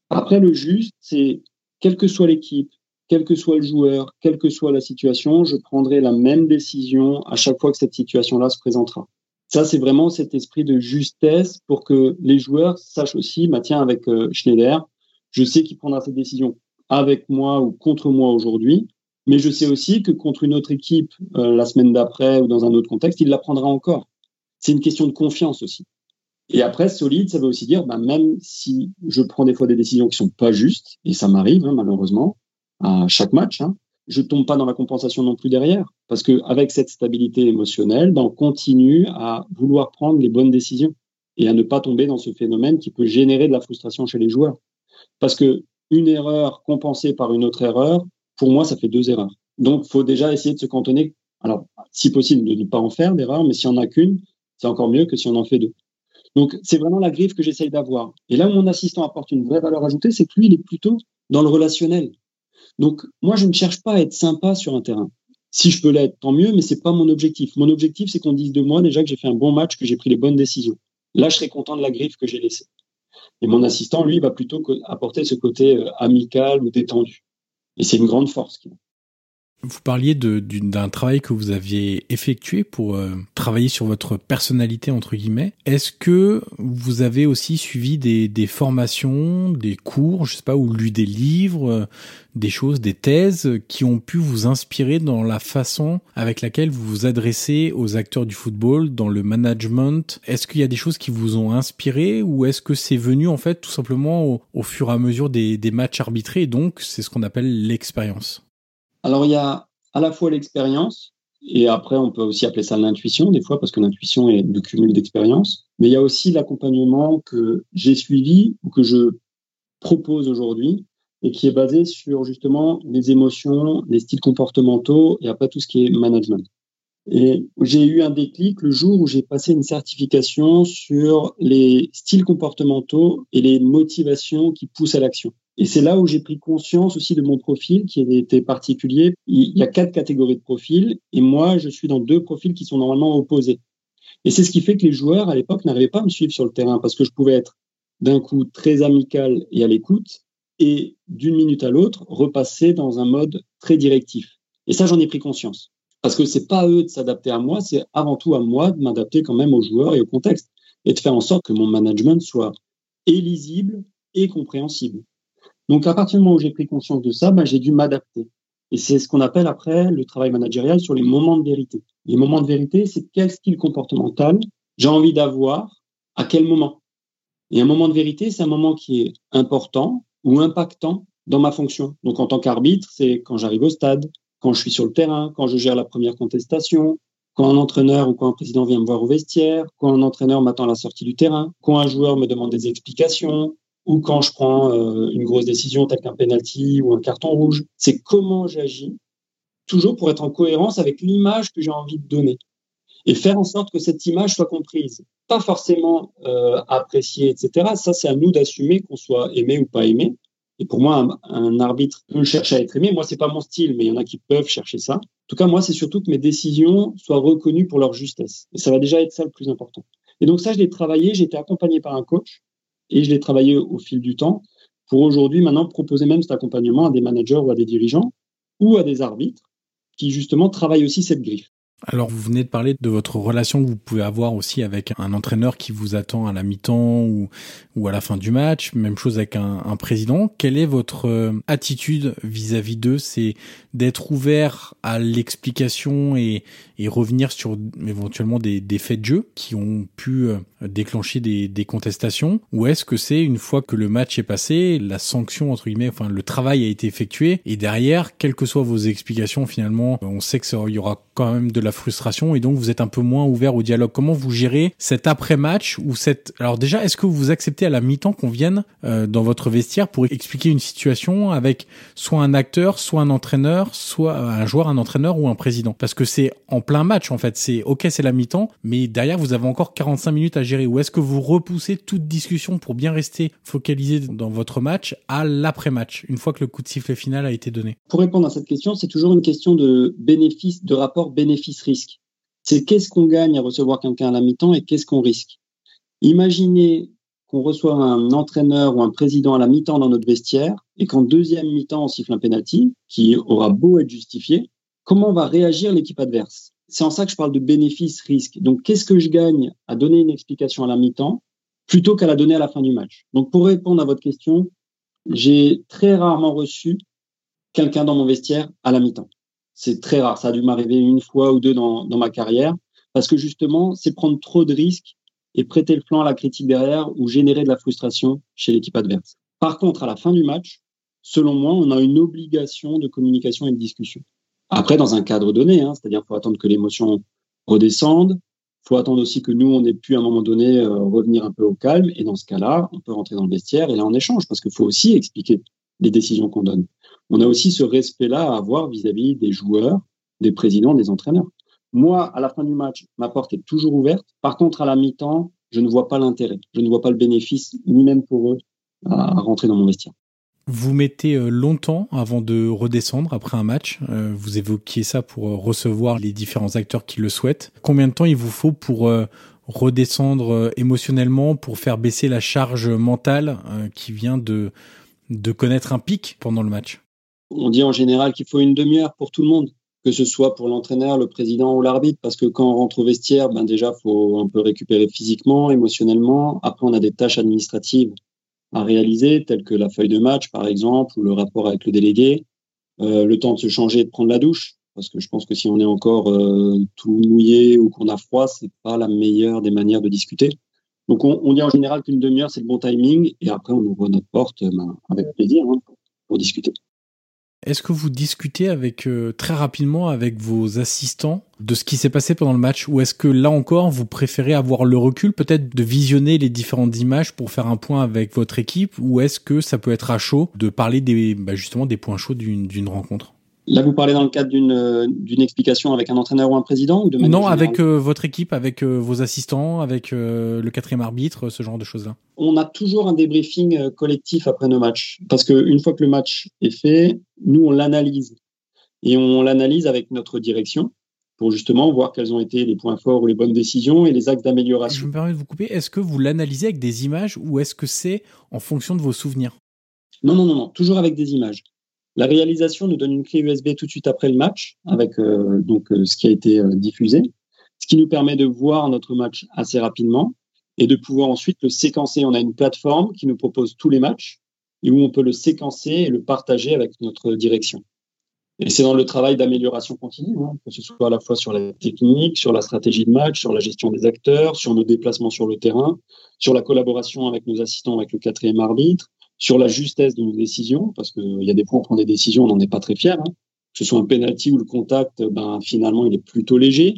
Après, le juste, c'est quelle que soit l'équipe, quel que soit le joueur, quelle que soit la situation, je prendrai la même décision à chaque fois que cette situation-là se présentera. Ça, c'est vraiment cet esprit de justesse pour que les joueurs sachent aussi, bah, tiens, avec euh, Schneider, je sais qu'il prendra cette décision avec moi ou contre moi aujourd'hui, mais je sais aussi que contre une autre équipe euh, la semaine d'après ou dans un autre contexte, il la prendra encore. C'est une question de confiance aussi. Et après, solide, ça veut aussi dire, bah, même si je prends des fois des décisions qui sont pas justes, et ça m'arrive hein, malheureusement à chaque match, hein, je tombe pas dans la compensation non plus derrière, parce que avec cette stabilité émotionnelle, ben, on continue à vouloir prendre les bonnes décisions et à ne pas tomber dans ce phénomène qui peut générer de la frustration chez les joueurs. Parce que une erreur compensée par une autre erreur, pour moi, ça fait deux erreurs. Donc, faut déjà essayer de se cantonner. Alors, si possible, de ne pas en faire d'erreur, mais si on en a qu'une, c'est encore mieux que si on en fait deux. Donc, c'est vraiment la griffe que j'essaye d'avoir. Et là où mon assistant apporte une vraie valeur ajoutée, c'est que lui, il est plutôt dans le relationnel. Donc, moi, je ne cherche pas à être sympa sur un terrain. Si je peux l'être, tant mieux, mais c'est pas mon objectif. Mon objectif, c'est qu'on dise de moi déjà que j'ai fait un bon match, que j'ai pris les bonnes décisions. Là, je serai content de la griffe que j'ai laissée. Et mon assistant, lui, va plutôt apporter ce côté euh, amical ou détendu. Et c'est une grande force. Vous parliez d'un travail que vous aviez effectué pour euh, travailler sur votre personnalité entre guillemets. Est-ce que vous avez aussi suivi des, formations, des cours, je sais pas, ou lu des livres, euh, des choses, des thèses qui ont pu vous inspirer dans la façon avec laquelle vous vous adressez aux acteurs du football, dans le management? Est-ce qu'il y a des choses qui vous ont inspiré ou est-ce que c'est venu en fait tout simplement au, fur et à mesure des, matchs arbitrés donc c'est ce qu'on appelle l'expérience? Alors, il y a à la fois l'expérience, et après, on peut aussi appeler ça l'intuition, des fois, parce que l'intuition est le cumul d'expérience. Mais il y a aussi l'accompagnement que j'ai suivi ou que je propose aujourd'hui et qui est basé sur justement les émotions, les styles comportementaux et après tout ce qui est management. Et j'ai eu un déclic le jour où j'ai passé une certification sur les styles comportementaux et les motivations qui poussent à l'action. Et c'est là où j'ai pris conscience aussi de mon profil qui était particulier. Il y a quatre catégories de profils et moi, je suis dans deux profils qui sont normalement opposés. Et c'est ce qui fait que les joueurs à l'époque n'arrivaient pas à me suivre sur le terrain parce que je pouvais être d'un coup très amical et à l'écoute et d'une minute à l'autre repasser dans un mode très directif. Et ça, j'en ai pris conscience. Parce que c'est pas à eux de s'adapter à moi, c'est avant tout à moi de m'adapter quand même aux joueurs et au contexte et de faire en sorte que mon management soit et lisible et compréhensible. Donc, à partir du moment où j'ai pris conscience de ça, ben, j'ai dû m'adapter. Et c'est ce qu'on appelle après le travail managérial sur les moments de vérité. Les moments de vérité, c'est quel style comportemental j'ai envie d'avoir à quel moment. Et un moment de vérité, c'est un moment qui est important ou impactant dans ma fonction. Donc, en tant qu'arbitre, c'est quand j'arrive au stade, quand je suis sur le terrain, quand je gère la première contestation, quand un entraîneur ou quand un président vient me voir au vestiaire, quand un entraîneur m'attend à la sortie du terrain, quand un joueur me demande des explications, ou quand je prends euh, une grosse décision telle qu'un penalty ou un carton rouge. C'est comment j'agis, toujours pour être en cohérence avec l'image que j'ai envie de donner et faire en sorte que cette image soit comprise, pas forcément euh, appréciée, etc. Ça, c'est à nous d'assumer qu'on soit aimé ou pas aimé, et pour moi, un, arbitre peut chercher à être aimé. Moi, c'est pas mon style, mais il y en a qui peuvent chercher ça. En tout cas, moi, c'est surtout que mes décisions soient reconnues pour leur justesse. Et ça va déjà être ça le plus important. Et donc ça, je l'ai travaillé. J'ai été accompagné par un coach et je l'ai travaillé au fil du temps pour aujourd'hui maintenant proposer même cet accompagnement à des managers ou à des dirigeants ou à des arbitres qui justement travaillent aussi cette griffe. Alors vous venez de parler de votre relation que vous pouvez avoir aussi avec un entraîneur qui vous attend à la mi-temps ou, ou à la fin du match, même chose avec un, président. Quelle est votre euh, attitude vis-à-vis d'eux? C'est d'être ouvert à l'explication et, revenir sur éventuellement des, des, faits de jeu qui ont pu euh, déclencher des, des contestations Ou est-ce que c'est une fois que le match est passé, la sanction entre guillemets, enfin le travail a été effectué et derrière, quelles que soient vos explications finalement, on sait que il y aura quand même de la frustration et donc vous êtes un peu moins ouvert au dialogue. Comment vous gérez cet après-match ou cette alors déjà est-ce que vous acceptez à la mi-temps qu'on vienne euh, dans votre vestiaire pour expliquer une situation avec soit un acteur, soit un entraîneur, soit un joueur, un entraîneur ou un président? Parce que c'est en plein match en fait, c'est OK, c'est la mi-temps, mais derrière vous avez encore 45 minutes à gérer ou est-ce que vous repoussez toute discussion pour bien rester focalisé dans votre match à l'après-match une fois que le coup de sifflet final a été donné? Pour répondre à cette question, c'est toujours une question de bénéfice de rapport bénéfice-risque. C'est qu'est-ce qu'on gagne à recevoir quelqu'un à la mi-temps et qu'est-ce qu'on risque? Imaginez qu'on reçoit un entraîneur ou un président à la mi-temps dans notre vestiaire et qu'en deuxième mi-temps, on siffle un penalty qui aura beau être justifié, comment va réagir l'équipe adverse? C'est en ça que je parle de bénéfice-risque. Donc, qu'est-ce que je gagne à donner une explication à la mi-temps plutôt qu'à la donner à la fin du match? Donc, pour répondre à votre question, j'ai très rarement reçu quelqu'un dans mon vestiaire à la mi-temps. C'est très rare. Ça a dû m'arriver une fois ou deux dans, ma carrière. Parce que justement, c'est prendre trop de risques et prêter le flanc à la critique derrière ou générer de la frustration chez l'équipe adverse. Par contre, à la fin du match, selon moi, on a une obligation de communication et de discussion. Après, dans un cadre donné, hein, c'est-à-dire qu'il faut attendre que l'émotion redescende, il faut attendre aussi que nous, on ait pu à un moment donné euh, revenir un peu au calme, et dans ce cas-là, on peut rentrer dans le vestiaire et là, on échange, parce qu'il faut aussi expliquer les décisions qu'on donne on a aussi ce respect-là à avoir vis-à-vis des joueurs, des présidents, des entraîneurs. Moi, à la fin du match, ma porte est toujours ouverte. Par contre, à la mi-temps, je ne vois pas l'intérêt. Je ne vois pas le bénéfice, ni même pour eux, à rentrer dans mon vestiaire. Vous mettez euh, longtemps avant de redescendre après un match. Euh, vous évoquiez ça pour euh, recevoir les différents acteurs qui le souhaitent. Combien de temps il vous faut pour redescendre émotionnellement, pour faire baisser la charge mentale qui vient de, connaître un pic pendant le match? On dit en général qu'il faut une demi-heure pour tout le monde, que ce soit pour l'entraîneur, le président ou l'arbitre, parce que quand on rentre au vestiaire, ben déjà, faut un peu récupérer physiquement, émotionnellement. Après, on a des tâches administratives à réaliser, telles que la feuille de match, par exemple, ou le rapport avec le délégué, euh, le temps de se changer et de prendre la douche, parce que je pense que si on est encore euh, tout mouillé ou qu'on a froid, c'est pas la meilleure des manières de discuter. Donc, on, dit en général qu'une demi-heure, c'est le bon timing, et après, on ouvre notre porte ben, avec plaisir hein, pour discuter. Est-ce que vous discutez avec euh, très rapidement avec vos assistants de ce qui s'est passé pendant le match? Ou est-ce que là encore vous préférez avoir le recul peut-être de visionner les différentes images pour faire un point avec votre équipe? Ou est-ce que ça peut être à chaud de parler des bah, justement des points chauds d'une rencontre? Là, vous parlez dans le cadre d'une explication avec un entraîneur ou un président ou de Non, avec votre équipe, avec vos assistants, avec le quatrième arbitre, ce genre de choses-là. On a toujours un débriefing collectif après nos matchs. Parce qu'une fois que le match est fait, nous, on l'analyse. Et on l'analyse avec notre direction pour justement voir quels ont été les points forts ou les bonnes décisions et les axes d'amélioration. Je me permets de vous couper. Est-ce que vous l'analysez avec des images ou est-ce que c'est en fonction de vos souvenirs? Non, non, non, non, toujours avec des images. La réalisation nous donne une clé USB tout de suite après le match, avec euh, donc euh, ce qui a été euh, diffusé, ce qui nous permet de voir notre match assez rapidement et de pouvoir ensuite le séquencer. On a une plateforme qui nous propose tous les matchs et où on peut le séquencer et le partager avec notre direction. Et c'est dans le travail d'amélioration continue, hein, que ce soit à la fois sur la technique, sur la stratégie de match, sur la gestion des acteurs, sur nos déplacements sur le terrain, sur la collaboration avec nos assistants, avec le quatrième arbitre, sur la justesse de nos décisions, parce qu'il y a des fois on prend des décisions, on n'en est pas très fier. Hein. Que ce soit un penalty ou le contact, ben finalement il est plutôt léger.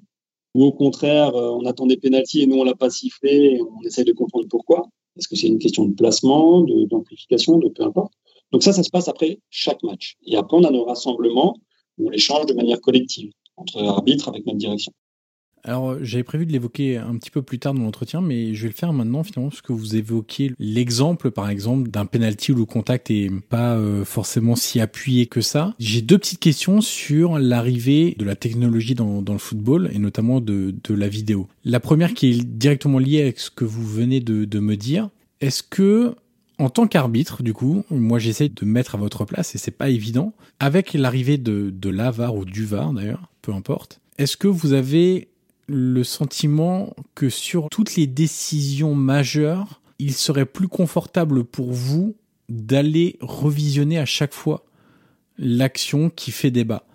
Ou au contraire, euh, on attend des penalties et nous on l'a pas sifflé, on essaie de comprendre pourquoi. Est-ce que c'est une question de placement, d'amplification, de peu importe. Donc ça, ça se passe après chaque match. Et après, on a nos rassemblements où on échange de manière collective entre arbitres avec notre direction. Alors, j'avais prévu de l'évoquer un petit peu plus tard dans l'entretien, mais je vais le faire maintenant finalement, parce que vous évoquiez l'exemple, par exemple, d'un penalty où le contact est pas euh, forcément si appuyé que ça. J'ai deux petites questions sur l'arrivée de la technologie dans, le football, et notamment de, la vidéo. La première qui est directement liée avec ce que vous venez de, me dire. Est-ce que en tant qu'arbitre, du coup, moi j'essaie de mettre à votre place et c'est pas évident. Avec l'arrivée de, de l'AVAR ou du VAR d'ailleurs, peu importe, est-ce que vous avez le sentiment que sur toutes les décisions majeures, il serait plus confortable pour vous d'aller revisionner à chaque fois l'action qui fait débat.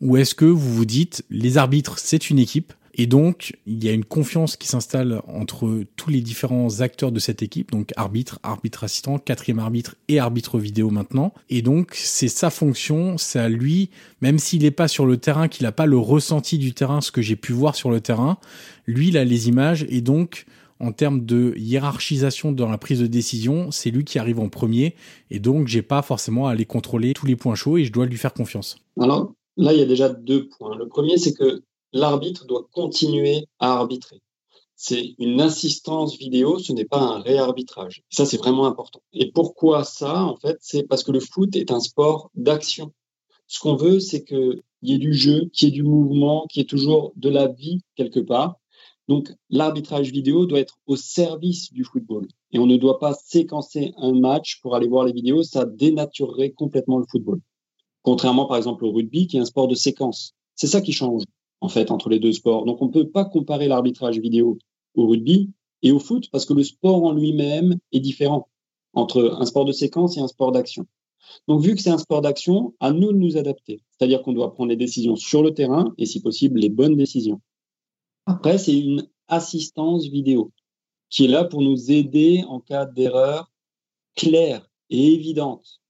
Ou est-ce que vous vous dites, les arbitres, c'est une équipe, et donc, il y a une confiance qui s'installe entre tous les différents acteurs de cette équipe, donc arbitre, arbitre assistant, quatrième arbitre et arbitre vidéo maintenant. Et donc, c'est sa fonction, c'est à lui, même s'il n'est pas sur le terrain, qu'il n'a pas le ressenti du terrain, ce que j'ai pu voir sur le terrain, lui, il a les images et donc, en termes de hiérarchisation dans la prise de décision, c'est lui qui arrive en premier et donc j'ai pas forcément à aller contrôler tous les points chauds et je dois lui faire confiance. Alors là, il y a déjà deux points. Le premier, c'est que l'arbitre doit continuer à arbitrer. C'est une assistance vidéo, ce n'est pas un réarbitrage. Ça, c'est vraiment important. Et pourquoi ça, en fait C'est parce que le foot est un sport d'action. Ce qu'on veut, c'est qu'il y ait du jeu, qu'il y ait du mouvement, qu'il y ait toujours de la vie quelque part. Donc, l'arbitrage vidéo doit être au service du football. Et on ne doit pas séquencer un match pour aller voir les vidéos, ça dénaturerait complètement le football. Contrairement, par exemple, au rugby, qui est un sport de séquence. C'est ça qui change en fait, entre les deux sports. Donc, on ne peut pas comparer l'arbitrage vidéo au rugby et au foot parce que le sport en lui-même est différent entre un sport de séquence et un sport d'action. Donc, vu que c'est un sport d'action, à nous de nous adapter. C'est-à-dire qu'on doit prendre les décisions sur le terrain et, si possible, les bonnes décisions. Après, c'est une assistance vidéo qui est là pour nous aider en cas d'erreur claire et évidente.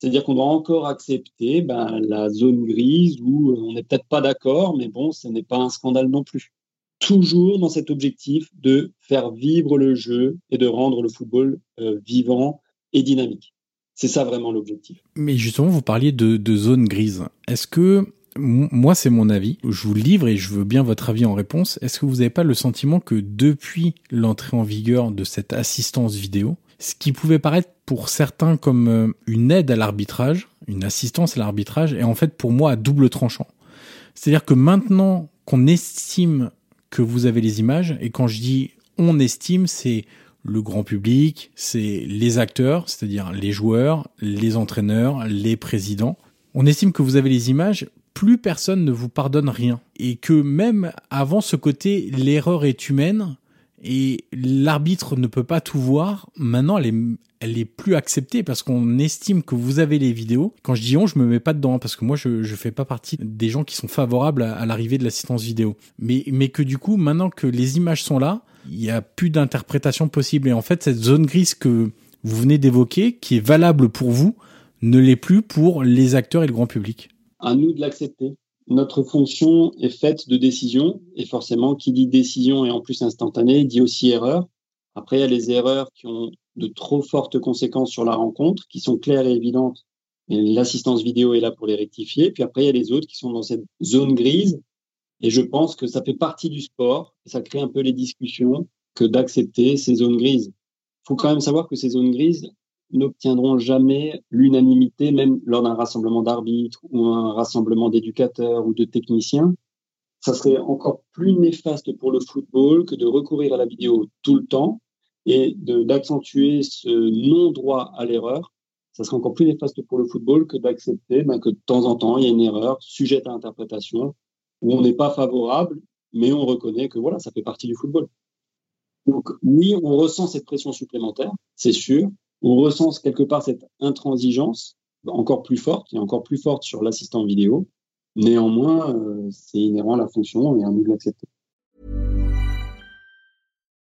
C'est-à-dire qu'on doit encore accepter ben, la zone grise où on n'est peut-être pas d'accord, mais bon, ce n'est pas un scandale non plus. Toujours dans cet objectif de faire vivre le jeu et de rendre le football euh, vivant et dynamique. C'est ça vraiment l'objectif. Mais justement, vous parliez de, de zone grise. Est-ce que, moi c'est mon avis, je vous livre et je veux bien votre avis en réponse, est-ce que vous n'avez pas le sentiment que depuis l'entrée en vigueur de cette assistance vidéo, ce qui pouvait paraître pour certains comme euh, une aide à l'arbitrage, une assistance à l'arbitrage, est en fait pour moi à double tranchant. C'est-à-dire que maintenant qu'on estime que vous avez les images, et quand je dis on estime, c'est le grand public, c'est les acteurs, c'est-à-dire les joueurs, les entraîneurs, les présidents. On estime que vous avez les images, plus personne ne vous pardonne rien. Et que même avant ce côté, l'erreur est humaine, et l'arbitre ne peut pas tout voir. Maintenant, elle est, elle est plus acceptée parce qu'on estime que vous avez les vidéos. Quand je dis on, je me mets pas dedans parce que moi, je, je fais pas partie des gens qui sont favorables à, l'arrivée de l'assistance vidéo. Mais, mais que du coup, maintenant que les images sont là, il y a plus d'interprétation possible. Et en fait, cette zone grise que vous venez d'évoquer, qui est valable pour vous, ne l'est plus pour les acteurs et le grand public. À nous de l'accepter notre fonction est faite de décision, et forcément, qui dit décision et en plus instantanée, dit aussi erreur. Après, il y a les erreurs qui ont de trop fortes conséquences sur la rencontre, qui sont claires et évidentes, L'assistance vidéo est là pour les rectifier. Puis après, il y a les autres qui sont dans cette zone grise. Et je pense que ça fait partie du sport. Ça crée un peu les discussions que d'accepter ces zones grises. Il faut quand même savoir que ces zones grises n'obtiendront jamais l'unanimité, même lors d'un rassemblement d'arbitres ou un rassemblement d'éducateurs ou de techniciens. Ça serait encore plus néfaste pour le football que de recourir à la vidéo tout le temps et d'accentuer ce non-droit à l'erreur. Ça serait encore plus néfaste pour le football que d'accepter ben, que de temps en temps, il y a une erreur sujette à interprétation où on n'est pas favorable, mais on reconnaît que voilà, ça fait partie du football. Donc oui, on ressent cette pression supplémentaire, c'est sûr. On ressent quelque part cette intransigeance encore plus forte et encore plus forte sur l'assistant vidéo. Néanmoins, euh, c'est inhérent à la fonction et à nous de l'accepter.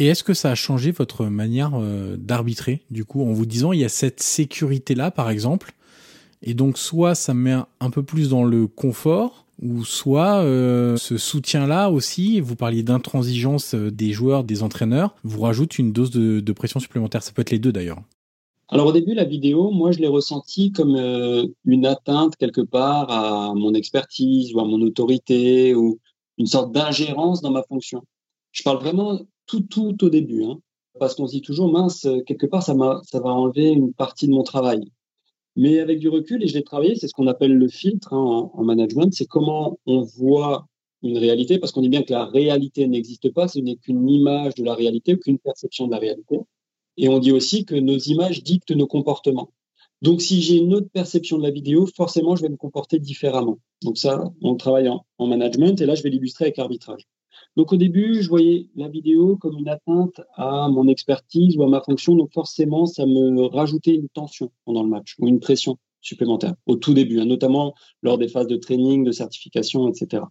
Et est-ce que ça a changé votre manière euh, d'arbitrer, du coup, en vous disant il y a cette sécurité-là, par exemple, et donc soit ça met un peu plus dans le confort, ou soit euh, ce soutien-là aussi, vous parliez d'intransigeance euh, des joueurs, des entraîneurs, vous rajoute une dose de, pression supplémentaire. Ça peut être les deux d'ailleurs. Alors au début, la vidéo, moi je l'ai ressenti comme une atteinte quelque part à mon expertise ou à mon autorité ou une sorte d'ingérence dans ma fonction. Je parle vraiment tout, tout au début. Hein. parce qu'on se dit toujours, mince, quelque part, ça, ça va enlever une partie de mon travail. Mais avec du recul, et je l'ai travaillé, c'est ce qu'on appelle le filtre hein, en, management, c'est comment on voit une réalité, parce qu'on dit bien que la réalité n'existe pas, ce n'est qu'une image de la réalité ou qu'une perception de la réalité. Et on dit aussi que nos images dictent nos comportements. Donc, si j'ai une autre perception de la vidéo, forcément, je vais me comporter différemment. Donc ça, on travaille en, en management, et là, je vais l'illustrer avec l'arbitrage. Donc au début, je voyais la vidéo comme une atteinte à mon expertise ou à ma fonction. Donc forcément, ça me rajoutait une tension pendant le match ou une pression supplémentaire au tout début, hein, notamment lors des phases de training, de certification, etc.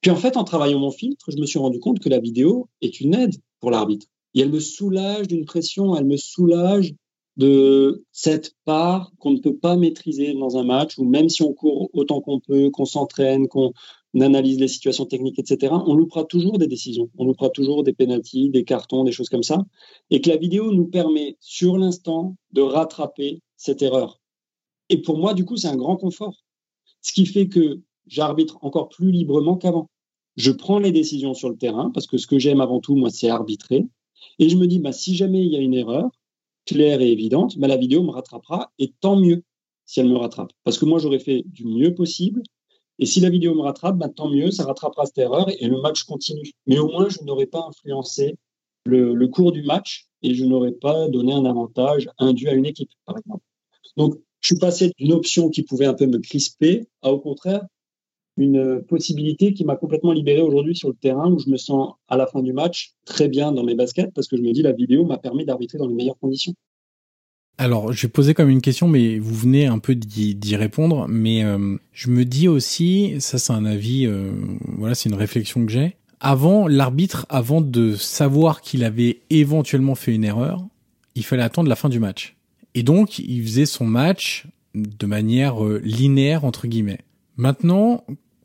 Puis en fait, en travaillant mon filtre, je me suis rendu compte que la vidéo est une aide pour l'arbitre. Et elle me soulage d'une pression, elle me soulage de cette part qu'on ne peut pas maîtriser dans un match, ou même si on court autant qu'on peut, qu'on s'entraîne, qu'on on analyse les situations techniques, etc., on loupera toujours des décisions, on loupera toujours des pénalties, des cartons, des choses comme ça, et que la vidéo nous permet sur l'instant de rattraper cette erreur. Et pour moi, du coup, c'est un grand confort, ce qui fait que j'arbitre encore plus librement qu'avant. Je prends les décisions sur le terrain parce que ce que j'aime avant tout, moi, c'est arbitrer. Et je me dis, bah, si jamais il y a une erreur claire et évidente, bah, la vidéo me rattrapera et tant mieux si elle me rattrape. Parce que moi, j'aurais fait du mieux possible et si la vidéo me rattrape, bah, tant mieux, ça rattrapera cette erreur et le match continue. Mais au moins, je n'aurais pas influencé le, cours du match et je n'aurais pas donné un avantage indu à une équipe, par exemple. Donc, je suis passé d'une option qui pouvait un peu me crisper à, au contraire, une possibilité qui m'a complètement libéré aujourd'hui sur le terrain où je me sens à la fin du match très bien dans mes baskets parce que je me dis la vidéo m'a permis d'arbitrer dans les meilleures conditions. Alors, je vais poser comme une question, mais vous venez un peu d'y répondre. Mais euh, je me dis aussi, ça c'est un avis, euh, voilà, c'est une réflexion que j'ai. Avant, l'arbitre, avant de savoir qu'il avait éventuellement fait une erreur, il fallait attendre la fin du match. Et donc, il faisait son match de manière euh, linéaire entre guillemets. Maintenant,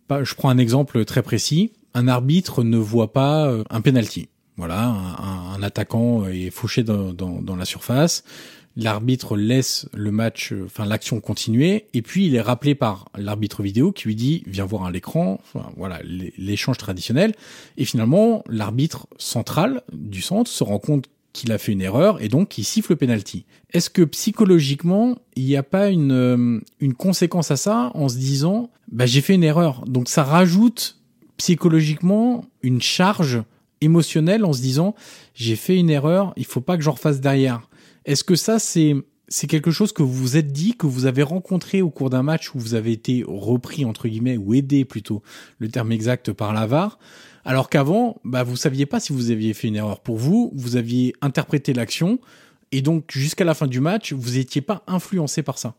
bah, je prends un exemple très précis. Un arbitre ne voit pas un penalty. Voilà, un, attaquant est fauché dans la surface l'arbitre laisse le match, euh, enfin l'action continuer, et puis il est rappelé par l'arbitre vidéo qui lui dit viens voir à l'écran, enfin, voilà l'échange traditionnel, et finalement l'arbitre central du centre se rend compte qu'il a fait une erreur et donc il siffle le penalty. Est-ce que psychologiquement il n'y a pas une euh, une conséquence à ça en se disant bah j'ai fait une erreur, donc ça rajoute psychologiquement une charge émotionnelle en se disant j'ai fait une erreur, il faut pas que j'en refasse derrière. Est-ce que ça, c'est c'est quelque chose que vous vous êtes dit, que vous avez rencontré au cours d'un match où vous avez été repris, entre guillemets, ou aidé plutôt, le terme exact, par la VAR, alors qu'avant, bah, vous saviez pas si vous aviez fait une erreur pour vous, vous aviez interprété l'action, et donc jusqu'à la fin du match, vous n'étiez pas influencé par ça.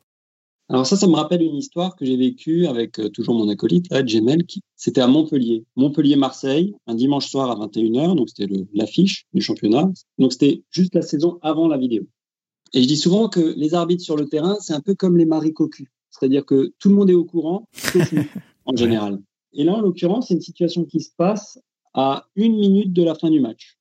Alors ça, ça me rappelle une histoire que j'ai vécue avec euh, toujours mon acolyte, Ed Gemel, qui c'était à Montpellier. Montpellier-Marseille, un dimanche soir à 21h, donc c'était l'affiche du championnat. Donc c'était juste la saison avant la vidéo. Et je dis souvent que les arbitres sur le terrain, c'est un peu comme les maris cocus. C'est-à-dire que tout le monde est au courant, en général. Et là, en l'occurrence, c'est une situation qui se passe à une minute de la fin du match.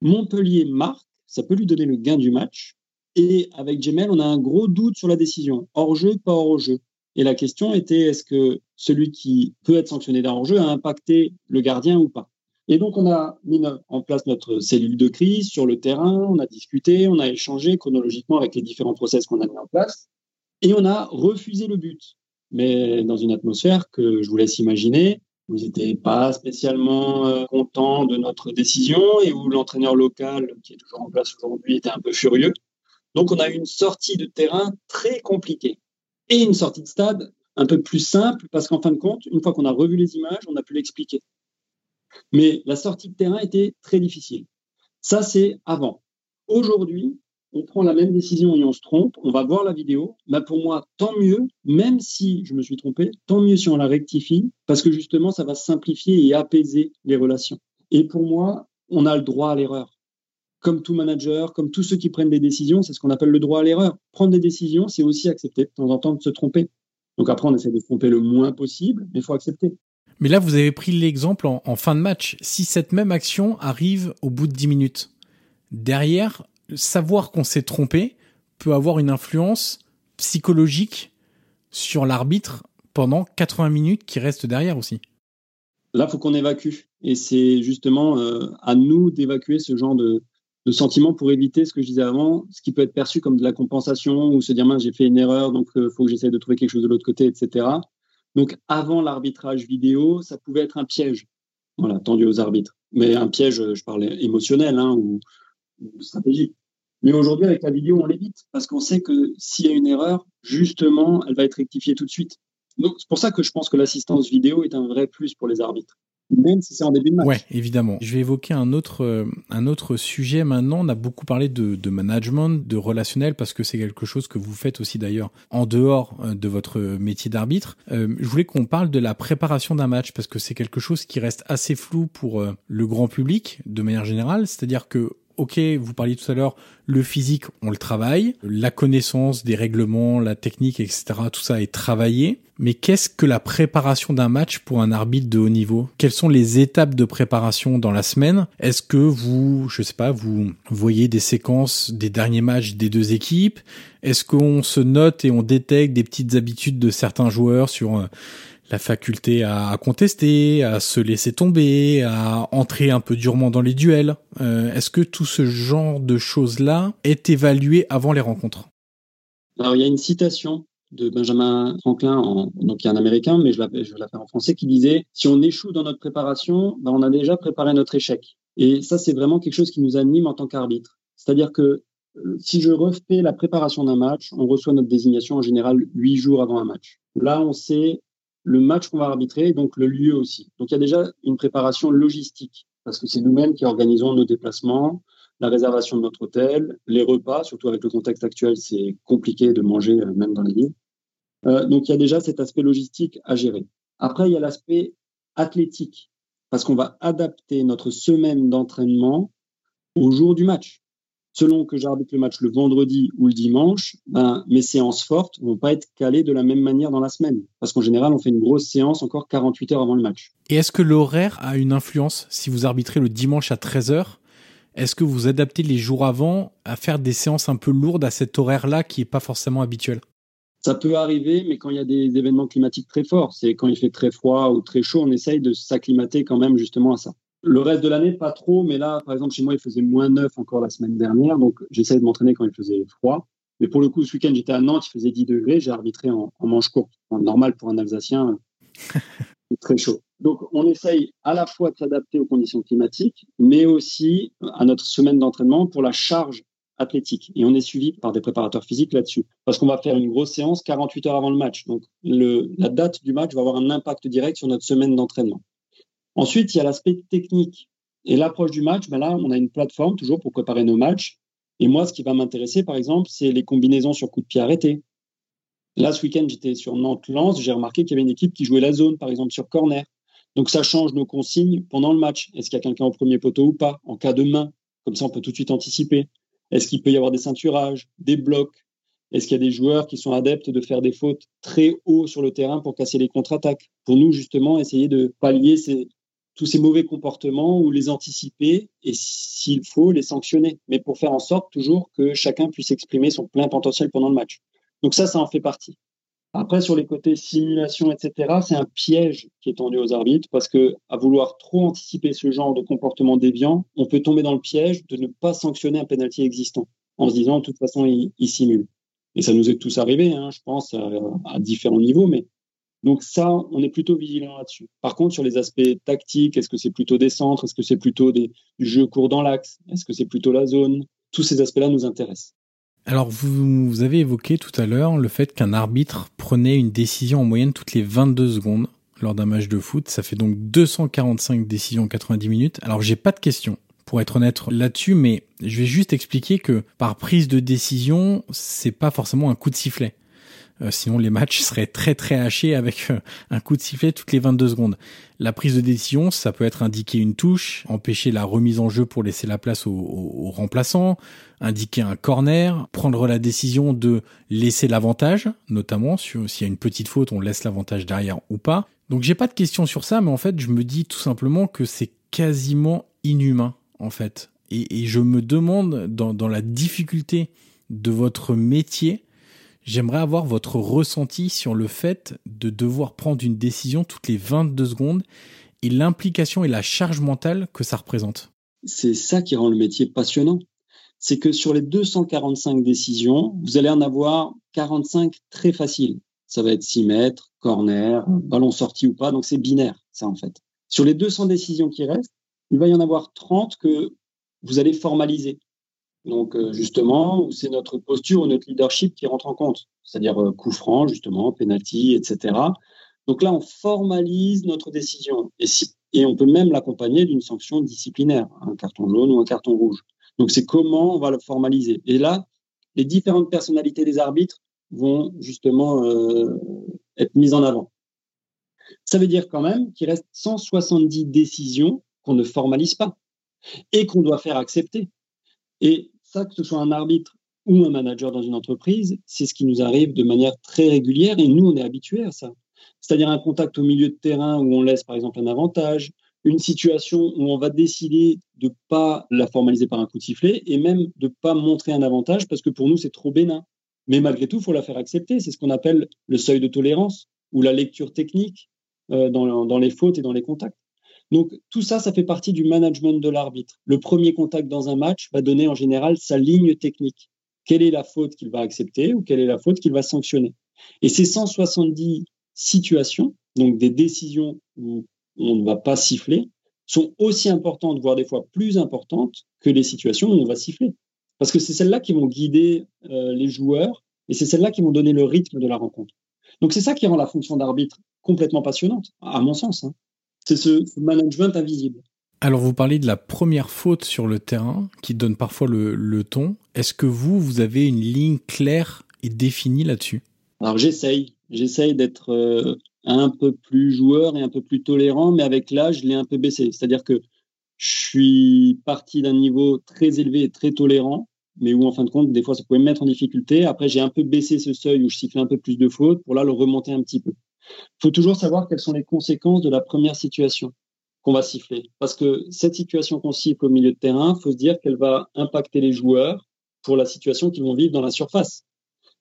Montpellier marque, ça peut lui donner le gain du match. Et avec Gemel, on a un gros doute sur la décision. Hors-jeu, pas hors-jeu. Et la question était, est-ce que celui qui peut être sanctionné d'un hors-jeu a impacté le gardien ou pas? Et donc, on a mis en place notre cellule de crise sur le terrain, on a discuté, on a échangé chronologiquement avec les différents process qu'on a mis en place, et on a refusé le but. Mais dans une atmosphère que je vous laisse imaginer, vous n'étiez pas spécialement euh, content de notre décision et où l'entraîneur local, qui est toujours en place aujourd'hui, était un peu furieux. Donc, on a eu une sortie de terrain très compliquée et une sortie de stade un peu plus simple parce qu'en fin de compte, une fois qu'on a revu les images, on a pu l'expliquer. Mais la sortie de terrain était très difficile. Ça, c'est avant. Aujourd'hui, on prend la même décision et on se trompe, on va voir la vidéo. Bah pour moi, tant mieux, même si je me suis trompé, tant mieux si on la rectifie, parce que justement, ça va simplifier et apaiser les relations. Et pour moi, on a le droit à l'erreur comme tout manager, comme tous ceux qui prennent des décisions, c'est ce qu'on appelle le droit à l'erreur. Prendre des décisions, c'est aussi accepter de temps en temps de se tromper. Donc après, on essaie de se tromper le moins possible, mais il faut accepter. Mais là, vous avez pris l'exemple en, fin de match. Si cette même action arrive au bout de 10 minutes, derrière, savoir qu'on s'est trompé peut avoir une influence psychologique sur l'arbitre pendant 80 minutes qui reste derrière aussi. Là, faut qu'on évacue. Et c'est justement euh, à nous d'évacuer ce genre de, de sentiment pour éviter ce que je disais avant, ce qui peut être perçu comme de la compensation ou se dire, j'ai fait une erreur, donc il euh, faut que j'essaie de trouver quelque chose de l'autre côté, etc. Donc avant l'arbitrage vidéo, ça pouvait être un piège, voilà, tendu aux arbitres. Mais un piège, euh, je parlais émotionnel hein, ou, stratégique. Mais aujourd'hui, avec la vidéo, on l'évite parce qu'on sait que s'il y a une erreur, justement, elle va être rectifiée tout de suite. Donc c'est pour ça que je pense que l'assistance vidéo est un vrai plus pour les arbitres même. Ouais, évidemment. Je vais évoquer un autre, euh, un autre sujet maintenant. On a beaucoup parlé de, de management, de relationnel, parce que c'est quelque chose que vous faites aussi d'ailleurs en dehors euh, de votre métier d'arbitre. Euh, je voulais qu'on parle de la préparation d'un match, parce que c'est quelque chose qui reste assez flou pour le grand public de manière générale. C'est-à-dire que ok, vous parliez tout à l'heure, le physique, on le travaille, la connaissance des règlements, la technique, etc., tout ça est travaillé. Mais qu'est-ce que la préparation d'un match pour un arbitre de haut niveau? Quelles sont les étapes de préparation dans la semaine? Est-ce que vous, je sais pas, vous voyez des séquences des derniers matchs des deux équipes? Est-ce qu'on se note et on détecte des petites habitudes de certains joueurs sur euh, la faculté à contester, à se laisser tomber, à entrer un peu durement dans les duels. Euh, est-ce que tout ce genre de choses-là est évalué avant les rencontres? Alors il y a une citation de Benjamin Franklin, qui est un Américain, mais je la, je la fais en français, qui disait si on échoue dans notre préparation, ben on a déjà préparé notre échec. Et ça, c'est vraiment quelque chose qui nous anime en tant qu'arbitre. C'est-à-dire que euh, si je refais la préparation d'un match, on reçoit notre désignation en général huit jours avant un match. Là, on sait le match qu'on va arbitrer, donc le lieu aussi. Donc il y a déjà une préparation logistique, parce que c'est nous-mêmes qui organisons nos déplacements, la réservation de notre hôtel, les repas, surtout avec le contexte actuel, c'est compliqué de manger euh, même dans les villes. Euh, donc il y a déjà cet aspect logistique à gérer. Après, il y a l'aspect athlétique, parce qu'on va adapter notre semaine d'entraînement au jour du match selon que j'arbitre le match le vendredi ou le dimanche, ben, mes séances fortes vont pas être calées de la même manière dans la semaine. Parce qu'en général, on fait une grosse séance encore 48 heures avant le match. Et est-ce que l'horaire a une influence si vous arbitrez le dimanche à 13 heures? Est-ce que vous adaptez les jours avant à faire des séances un peu lourdes à cet horaire-là qui est pas forcément habituel? Ça peut arriver, mais quand il y a des événements climatiques très forts, c'est quand il fait très froid ou très chaud, on essaye de s'acclimater quand même justement à ça. Le reste de l'année, pas trop, mais là, par exemple, chez moi, il faisait moins 9 encore la semaine dernière, donc j'essayais de m'entraîner quand il faisait froid. Mais pour le coup, ce week-end, j'étais à Nantes, il faisait 10 degrés, j'ai arbitré en, manche courte. normal pour un Alsacien, très chaud. Donc, on essaye à la fois de s'adapter aux conditions climatiques, mais aussi à notre semaine d'entraînement pour la charge athlétique. Et on est suivi par des préparateurs physiques là-dessus. Parce qu'on va faire une grosse séance 48 heures avant le match. Donc, le, la date du match va avoir un impact direct sur notre semaine d'entraînement. Ensuite, il y a l'aspect technique. Et l'approche du match, ben là, on a une plateforme toujours pour préparer nos matchs. Et moi, ce qui va m'intéresser, par exemple, c'est les combinaisons sur coup de pied arrêté. Là, ce week-end, j'étais sur Nantes-Lens. J'ai remarqué qu'il y avait une équipe qui jouait la zone, par exemple, sur corner. Donc, ça change nos consignes pendant le match. Est-ce qu'il y a quelqu'un au premier poteau ou pas En cas de main, comme ça, on peut tout de suite anticiper. Est-ce qu'il peut y avoir des ceinturages, des blocs? Est-ce qu'il y a des joueurs qui sont adeptes de faire des fautes très haut sur le terrain pour casser les contre-attaques? Pour nous, justement, essayer de pallier ces, tous ces mauvais comportements ou les anticiper et, s'il faut, les sanctionner. Mais pour faire en sorte toujours que chacun puisse exprimer son plein potentiel pendant le match. Donc ça, ça en fait partie. Après, sur les côtés simulation, etc., c'est un piège qui est tendu aux arbitres parce que à vouloir trop anticiper ce genre de comportement déviant, on peut tomber dans le piège de ne pas sanctionner un penalty existant en se disant de toute façon il, il simule. Et ça nous est tous arrivé, hein, je pense, à, à, différents niveaux, mais donc ça, on est plutôt vigilant là-dessus. Par contre, sur les aspects tactiques, est-ce que c'est plutôt des centres, est-ce que c'est plutôt des, du jeu court dans l'axe, est-ce que c'est plutôt la zone? Tous ces aspects-là nous intéressent. Alors, vous, vous, avez évoqué tout à l'heure le fait qu'un arbitre prenait une décision en moyenne toutes les 22 secondes lors d'un match de foot. Ça fait donc 245 décisions en 90 minutes. Alors, j'ai pas de questions pour être honnête là-dessus, mais je vais juste expliquer que par prise de décision, c'est pas forcément un coup de sifflet. Euh, sinon, les matchs seraient très très hachés avec euh, un coup de sifflet toutes les 22 secondes. La prise de décision, ça peut être indiquer une touche, empêcher la remise en jeu pour laisser la place au, au, au remplaçant, indiquer un corner, prendre la décision de laisser l'avantage, notamment s'il y a une petite faute, on laisse l'avantage derrière ou pas. Donc j'ai pas de questions sur ça, mais en fait, je me dis tout simplement que c'est quasiment inhumain, en fait. Et, et je me demande, dans, dans la difficulté de votre métier, J'aimerais avoir votre ressenti sur le fait de devoir prendre une décision toutes les 22 secondes et l'implication et la charge mentale que ça représente. C'est ça qui rend le métier passionnant. C'est que sur les 245 décisions, vous allez en avoir 45 très faciles. Ça va être 6 mètres, corner, ballon sorti ou pas. Donc c'est binaire, ça en fait. Sur les 200 décisions qui restent, il va y en avoir 30 que vous allez formaliser. Donc euh, justement, c'est notre posture ou notre leadership qui rentre en compte, c'est-à-dire euh, coup franc, justement, penalty, etc. Donc là, on formalise notre décision et, si, et on peut même l'accompagner d'une sanction disciplinaire, un carton jaune ou un carton rouge. Donc c'est comment on va le formaliser. Et là, les différentes personnalités des arbitres vont justement euh, être mises en avant. Ça veut dire quand même qu'il reste 170 décisions qu'on ne formalise pas et qu'on doit faire accepter. Et que ce soit un arbitre ou un manager dans une entreprise, c'est ce qui nous arrive de manière très régulière et nous, on est habitués à ça. C'est-à-dire un contact au milieu de terrain où on laisse par exemple un avantage, une situation où on va décider de ne pas la formaliser par un coup de sifflet et même de ne pas montrer un avantage parce que pour nous, c'est trop bénin. Mais malgré tout, il faut la faire accepter. C'est ce qu'on appelle le seuil de tolérance ou la lecture technique euh, dans les fautes et dans les contacts. Donc tout ça, ça fait partie du management de l'arbitre. Le premier contact dans un match va donner en général sa ligne technique. Quelle est la faute qu'il va accepter ou quelle est la faute qu'il va sanctionner? Et ces 170 situations, donc des décisions où on ne va pas siffler, sont aussi importantes, voire des fois plus importantes que les situations où on va siffler. Parce que c'est celles-là qui vont guider euh, les joueurs et c'est celles-là qui vont donner le rythme de la rencontre. Donc c'est ça qui rend la fonction d'arbitre complètement passionnante, à mon sens. Hein. C'est ce, ce, management invisible. Alors vous parlez de la première faute sur le terrain qui donne parfois le, le ton. Est-ce que vous, vous avez une ligne claire et définie là-dessus? Alors j'essaye. J'essaye d'être euh, un peu plus joueur et un peu plus tolérant, mais avec l'âge, je l'ai un peu baissé. C'est-à-dire que je suis parti d'un niveau très élevé et très tolérant, mais où en fin de compte, des fois, ça pouvait me mettre en difficulté. Après, j'ai un peu baissé ce seuil où je sifflais un peu plus de fautes pour là le remonter un petit peu. Il faut toujours savoir quelles sont les conséquences de la première situation qu'on va siffler. Parce que cette situation qu'on siffle au milieu de terrain, faut se dire qu'elle va impacter les joueurs pour la situation qu'ils vont vivre dans la surface.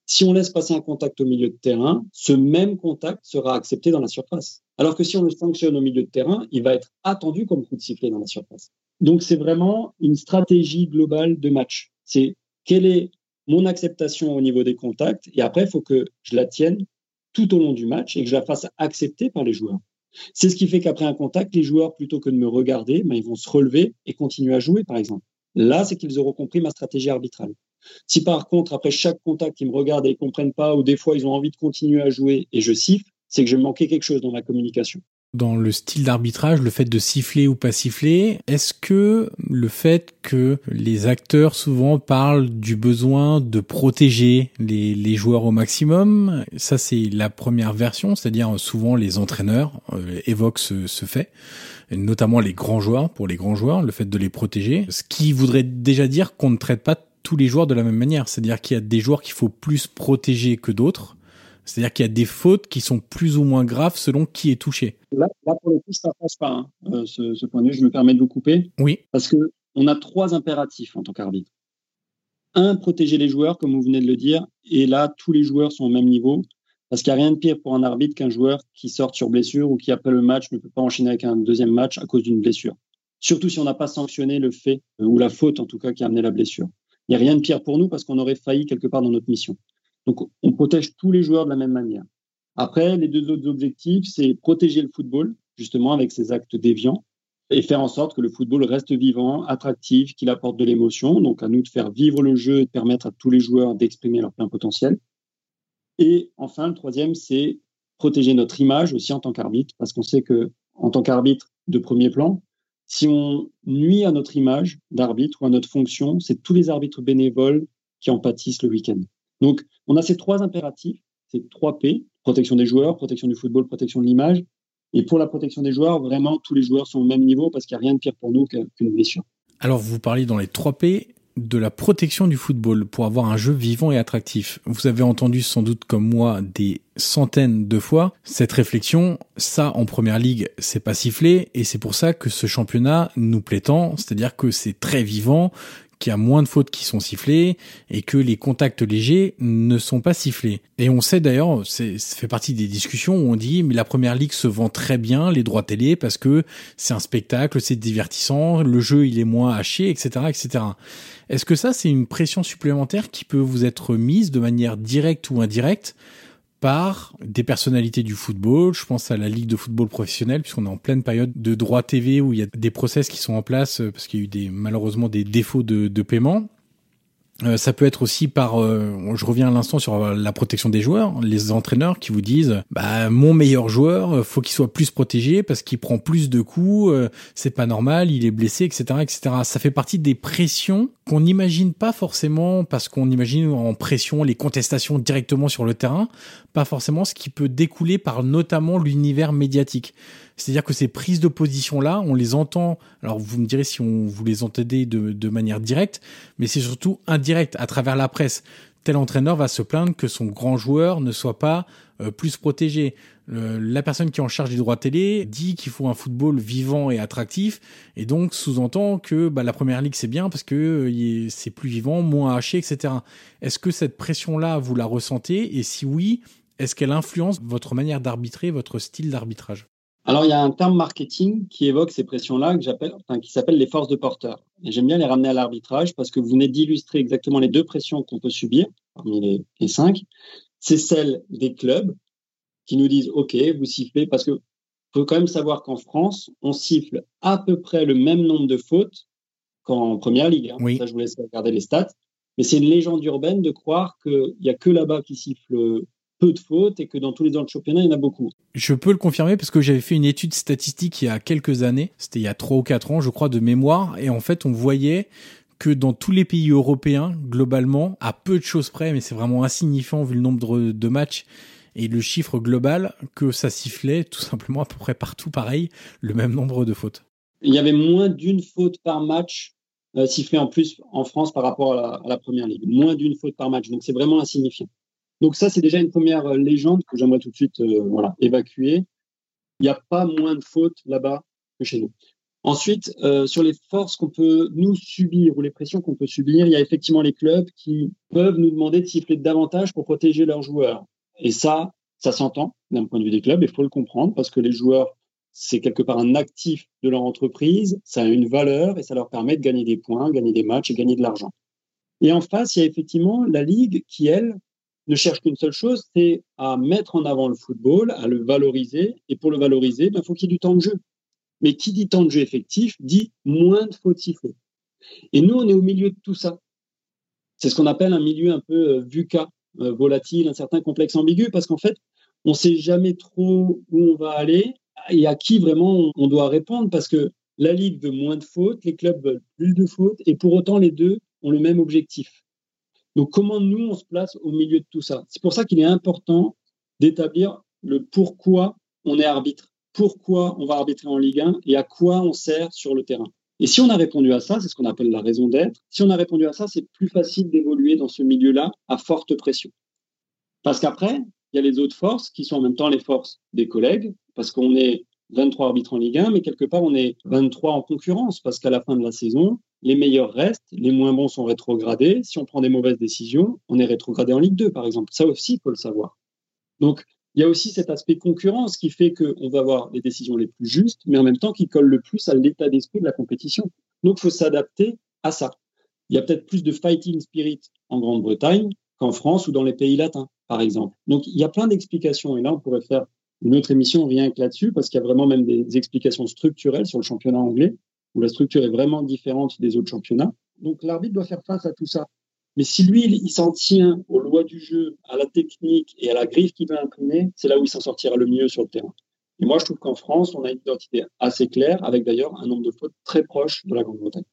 Si on laisse passer un contact au milieu de terrain, ce même contact sera accepté dans la surface. Alors que si on le sanctionne au milieu de terrain, il va être attendu comme coup de sifflet dans la surface. Donc c'est vraiment une stratégie globale de match. C'est quelle est mon acceptation au niveau des contacts et après il faut que je la tienne tout au long du match et que je la fasse accepter par les joueurs. C'est ce qui fait qu'après un contact, les joueurs, plutôt que de me regarder, ben, ils vont se relever et continuer à jouer, par exemple. Là, c'est qu'ils auront compris ma stratégie arbitrale. Si par contre, après chaque contact, ils me regardent et ils comprennent pas, ou des fois, ils ont envie de continuer à jouer et je siffle, c'est que je manquais quelque chose dans ma communication dans le style d'arbitrage, le fait de siffler ou pas siffler, est-ce que le fait que les acteurs souvent parlent du besoin de protéger les, joueurs au maximum, ça c'est la première version, c'est-à-dire souvent les entraîneurs euh, évoquent ce fait, notamment les grands joueurs, pour les grands joueurs, le fait de les protéger, ce qui voudrait déjà dire qu'on ne traite pas tous les joueurs de la même manière, c'est-à-dire qu'il y a des joueurs qu'il faut plus protéger que d'autres, c'est-à-dire qu'il y a des fautes qui sont plus ou moins graves selon qui est touché. Là, pour le coup, ça passe pas. Hein. Euh, ce, point de vue, je me permets de vous couper. Oui. Parce que on a trois impératifs en tant qu'arbitre. Un, protéger les joueurs, comme vous venez de le dire. Et là, tous les joueurs sont au même niveau. Parce qu'il n'y a rien de pire pour un arbitre qu'un joueur qui sort sur blessure ou qui, après le match, ne peut pas enchaîner avec un deuxième match à cause d'une blessure. Surtout si on n'a pas sanctionné le fait, euh, ou la faute en tout cas, qui a amené la blessure. Il n'y a rien de pire pour nous parce qu'on aurait failli quelque part dans notre mission. Donc, on protège tous les joueurs de la même manière. Après, les deux autres objectifs, c'est protéger le football, justement, avec ses actes déviants, et faire en sorte que le football reste vivant, attractif, qu'il apporte de l'émotion. Donc, à nous de faire vivre le jeu et de permettre à tous les joueurs d'exprimer leur plein potentiel. Et enfin, le troisième, c'est protéger notre image aussi en tant qu'arbitre, parce qu'on sait que, en tant qu'arbitre de premier plan, si on nuit à notre image d'arbitre ou à notre fonction, c'est tous les arbitres bénévoles qui en pâtissent le week-end. Donc, on a ces trois impératifs, ces trois P, protection des joueurs, protection du football, protection de l'image. Et pour la protection des joueurs, vraiment, tous les joueurs sont au même niveau parce qu'il n'y a rien de pire pour nous qu'une blessure. Alors, vous parlez dans les trois P de la protection du football pour avoir un jeu vivant et attractif. Vous avez entendu sans doute comme moi des centaines de fois cette réflexion. Ça, en première ligue, c'est pas sifflé et c'est pour ça que ce championnat nous plaît tant. C'est-à-dire que c'est très vivant, qu'il y a moins de fautes qui sont sifflées et que les contacts légers ne sont pas sifflés. Et on sait d'ailleurs, ça fait partie des discussions où on dit mais la première ligue se vend très bien les droits télé parce que c'est un spectacle, c'est divertissant, le jeu il est moins haché, etc., etc. Est-ce que ça c'est une pression supplémentaire qui peut vous être mise de manière directe ou indirecte par des personnalités du football. Je pense à la Ligue de football professionnel, puisqu'on est en pleine période de droit TV où il y a des process qui sont en place euh, parce qu'il y a eu des, malheureusement des défauts de, de paiement. Euh, ça peut être aussi par, euh, je reviens à l'instant sur la protection des joueurs, les entraîneurs qui vous disent, bah mon meilleur joueur, faut qu'il soit plus protégé parce qu'il prend plus de coups, c'est pas normal, il est blessé, etc., etc. Ça fait partie des pressions qu'on n'imagine pas forcément parce qu'on imagine en pression les contestations directement sur le terrain, pas forcément ce qui peut découler par notamment l'univers médiatique. C'est-à-dire que ces prises de position-là, on les entend, alors vous me direz si on vous les entendez de, de manière directe, mais c'est surtout indirect à travers la presse. Tel entraîneur va se plaindre que son grand joueur ne soit pas euh, plus protégé. la personne qui est en charge des droits télé dit qu'il faut un football vivant et attractif, et donc sous-entend que bah, la première ligue c'est bien parce que euh, c'est plus vivant, moins haché, etc. Est-ce que cette pression-là, vous la ressentez? Et si oui, est-ce qu'elle influence votre manière d'arbitrer, votre style d'arbitrage? Alors, il y a un terme marketing qui évoque ces pressions-là, enfin, qui s'appelle les forces de porteur. Et j'aime bien les ramener à l'arbitrage parce que vous venez d'illustrer exactement les deux pressions qu'on peut subir parmi les, cinq. C'est celle des clubs qui nous disent OK, vous sifflez parce que faut quand même savoir qu'en France, on siffle à peu près le même nombre de fautes qu'en première ligue. Hein. Oui. Ça, je vous laisse regarder les stats. Mais c'est une légende urbaine de croire qu'il n'y a que là-bas qui siffle peu de fautes et que dans tous les autres championnats, il y en a beaucoup. Je peux le confirmer parce que j'avais fait une étude statistique il y a quelques années, c'était il y a trois ou quatre ans, je crois, de mémoire, et en fait, on voyait que dans tous les pays européens, globalement, à peu de choses près, mais c'est vraiment insignifiant vu le nombre de matchs et le chiffre global, que ça sifflait tout simplement à peu près partout pareil, le même nombre de fautes. Il y avait moins d'une faute par match euh, sifflée en plus en France par rapport à la, à la première ligue. Moins d'une faute par match. Donc c'est vraiment insignifiant. Donc ça, c'est déjà une première euh, légende que j'aimerais tout de suite euh, voilà, évacuer. Il n'y a pas moins de fautes là-bas que chez nous. Ensuite, euh, sur les forces qu'on peut nous subir ou les pressions qu'on peut subir, il y a effectivement les clubs qui peuvent nous demander de siffler davantage pour protéger leurs joueurs. Et ça, ça s'entend d'un point de vue des clubs, il faut le comprendre parce que les joueurs, c'est quelque part un actif de leur entreprise, ça a une valeur et ça leur permet de gagner des points, gagner des matchs et gagner de l'argent. Et en face, il y a effectivement la Ligue qui, elle, ne cherche qu'une seule chose, c'est à mettre en avant le football, à le valoriser. Et pour le valoriser, il ben, faut qu'il y ait du temps de jeu. Mais qui dit temps de jeu effectif dit moins de fautes sifflées. Et nous, on est au milieu de tout ça. C'est ce qu'on appelle un milieu un peu euh, VUCA, euh, volatile, incertain, complexe, ambigu, parce qu'en fait, on ne sait jamais trop où on va aller et à qui vraiment on doit répondre, parce que la Ligue veut moins de fautes, les clubs veulent plus de fautes, et pour autant, les deux ont le même objectif. Donc, comment nous, on se place au milieu de tout ça? C'est pour ça qu'il est important d'établir le pourquoi on est arbitre, pourquoi on va arbitrer en Ligue 1 et à quoi on sert sur le terrain. Et si on a répondu à ça, c'est ce qu'on appelle la raison d'être, si on a répondu à ça, c'est plus facile d'évoluer dans ce milieu-là à forte pression. Parce qu'après, il y a les autres forces qui sont en même temps les forces des collègues, parce qu'on est 23 arbitres en Ligue 1, mais quelque part, on est 23 en concurrence, parce qu'à la fin de la saison, les meilleurs restent, les moins bons sont rétrogradés. Si on prend des mauvaises décisions, on est rétrogradé en Ligue 2, par exemple. Ça aussi, il faut le savoir. Donc, il y a aussi cet aspect concurrence qui fait qu'on va avoir les décisions les plus justes, mais en même temps qui colle le plus à l'état d'esprit de la compétition. Donc, il faut s'adapter à ça. Il y a peut-être plus de fighting spirit en Grande-Bretagne qu'en France ou dans les pays latins, par exemple. Donc, il y a plein d'explications. Et là, on pourrait faire une autre émission rien que là-dessus, parce qu'il y a vraiment même des explications structurelles sur le championnat anglais, où la structure est vraiment différente des autres championnats. Donc, l'arbitre doit faire face à tout ça. Mais si lui, il, s'en tient aux lois du jeu, à la technique et à la griffe qu'il va imprimer, c'est là où il s'en sortira le mieux sur le terrain. Et moi, je trouve qu'en France, on a une identité assez claire, avec d'ailleurs un nombre de fautes très proche de la Grande-Bretagne.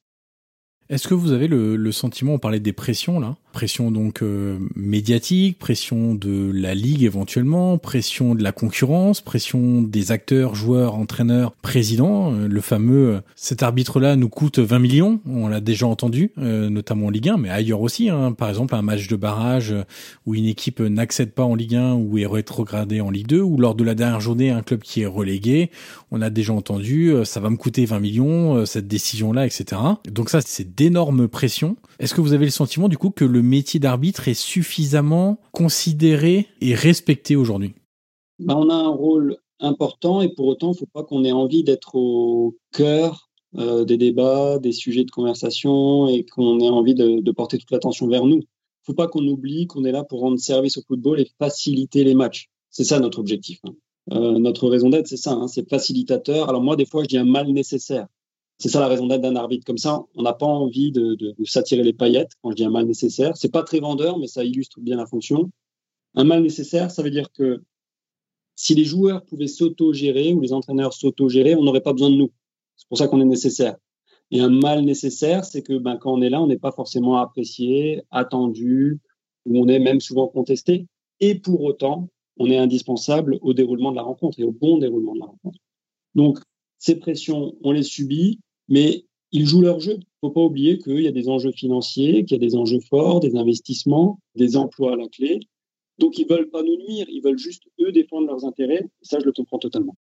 Est-ce que vous avez le, le, sentiment, on parlait des pressions là, pression donc euh, médiatique, pression de la ligue éventuellement, pression de la concurrence, pression des acteurs, joueurs, entraîneurs, présidents, euh, le fameux euh, cet arbitre là nous coûte 20 millions, on l'a déjà entendu, notamment en Ligue 1, mais ailleurs aussi. Hein, par exemple, un match de barrage où une équipe n'accède pas en Ligue 1 ou est rétrogradée en Ligue 2, ou lors de la dernière journée un club qui est relégué, on a déjà entendu, ça va me coûter 20 millions cette décision là, etc. Donc ça c'est d'énormes pressions. Est-ce que vous avez le sentiment du coup que le métier d'arbitre est suffisamment considéré et respecté aujourd'hui? Bah, On a un rôle important et pour autant, il ne faut pas qu'on ait envie d'être au cœur euh, des débats, des sujets de conversation et qu'on ait envie de, porter toute l'attention vers nous. Il ne faut pas qu'on oublie qu'on est là pour rendre service au football et faciliter les matchs. C'est ça notre objectif. Hein. Euh, notre raison d'être, c'est ça, hein, c'est facilitateur. Alors moi, des fois, je dis un mal nécessaire. C'est ça la raison d'être d'un arbitre. Comme ça, on n'a pas envie de, s'attirer les paillettes quand je dis un mal nécessaire. C'est pas très vendeur, mais ça illustre bien la fonction. Un mal nécessaire, ça veut dire que si les joueurs pouvaient s'auto-gérer ou les entraîneurs s'auto-gérer, on n'aurait pas besoin de nous. C'est pour ça qu'on est nécessaire. Et un mal nécessaire, c'est que ben, quand on est là, on n'est pas forcément apprécié, attendu, ou on est même souvent contesté. Et pour autant, on est indispensable au déroulement de la rencontre et au bon déroulement de la rencontre. Donc, ces pressions, on les subit, mais ils jouent leur jeu. Il ne faut pas oublier qu'il y a des enjeux financiers, qu'il y a des enjeux forts, des investissements, des emplois à la clé. Donc, ils ne veulent pas nous nuire, ils veulent juste, eux, défendre leurs intérêts. Ça, je le comprends totalement.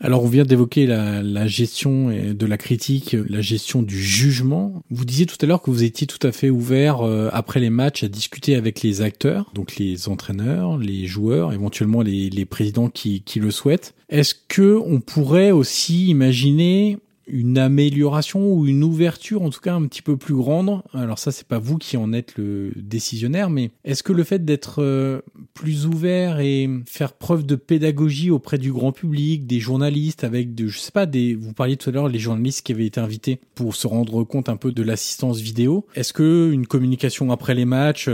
Alors on vient d'évoquer la, gestion de la critique, la gestion du jugement. Vous disiez tout à l'heure que vous étiez tout à fait ouvert euh, après les matchs à discuter avec les acteurs, donc les entraîneurs, les joueurs, éventuellement les, présidents qui, qui le souhaitent. Est-ce que on pourrait aussi imaginer une amélioration ou une ouverture en tout cas un petit peu plus grande. Alors ça c'est pas vous qui en êtes le décisionnaire mais est-ce que le fait d'être euh, plus ouvert et faire preuve de pédagogie auprès du grand public, des journalistes avec de je sais pas des vous parliez tout à l'heure les journalistes qui avaient été invités pour se rendre compte un peu de l'assistance vidéo, est-ce que une communication après les matchs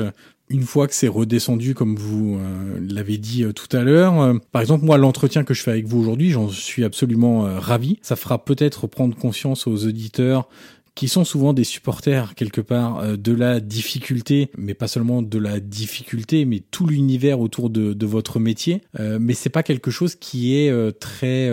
une fois que c'est redescendu, comme vous euh, l'avez dit euh, tout à l'heure, euh, par exemple, moi, l'entretien que je fais avec vous aujourd'hui, j'en suis absolument ravi. Ça fera peut-être prendre conscience aux auditeurs qui sont souvent des supporters quelque part de la difficulté, mais pas seulement de la difficulté, mais tout l'univers autour de, votre métier. mais c'est pas quelque chose qui est très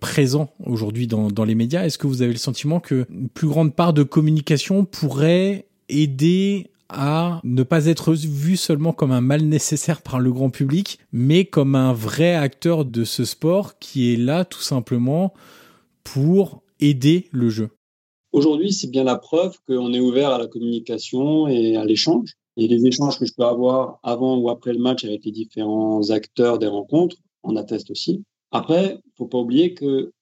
présent aujourd'hui dans, les médias. Est-ce que vous avez le sentiment que une plus grande part de communication pourrait aider à ne pas être vu seulement comme un mal nécessaire par le grand public, mais comme un vrai acteur de ce sport qui est là tout simplement pour aider le jeu. Aujourd'hui, c'est bien la preuve qu'on est ouvert à la communication et à l'échange. Et les échanges que je peux avoir avant ou après le match avec les différents acteurs des rencontres en attestent aussi. Après, il faut pas oublier que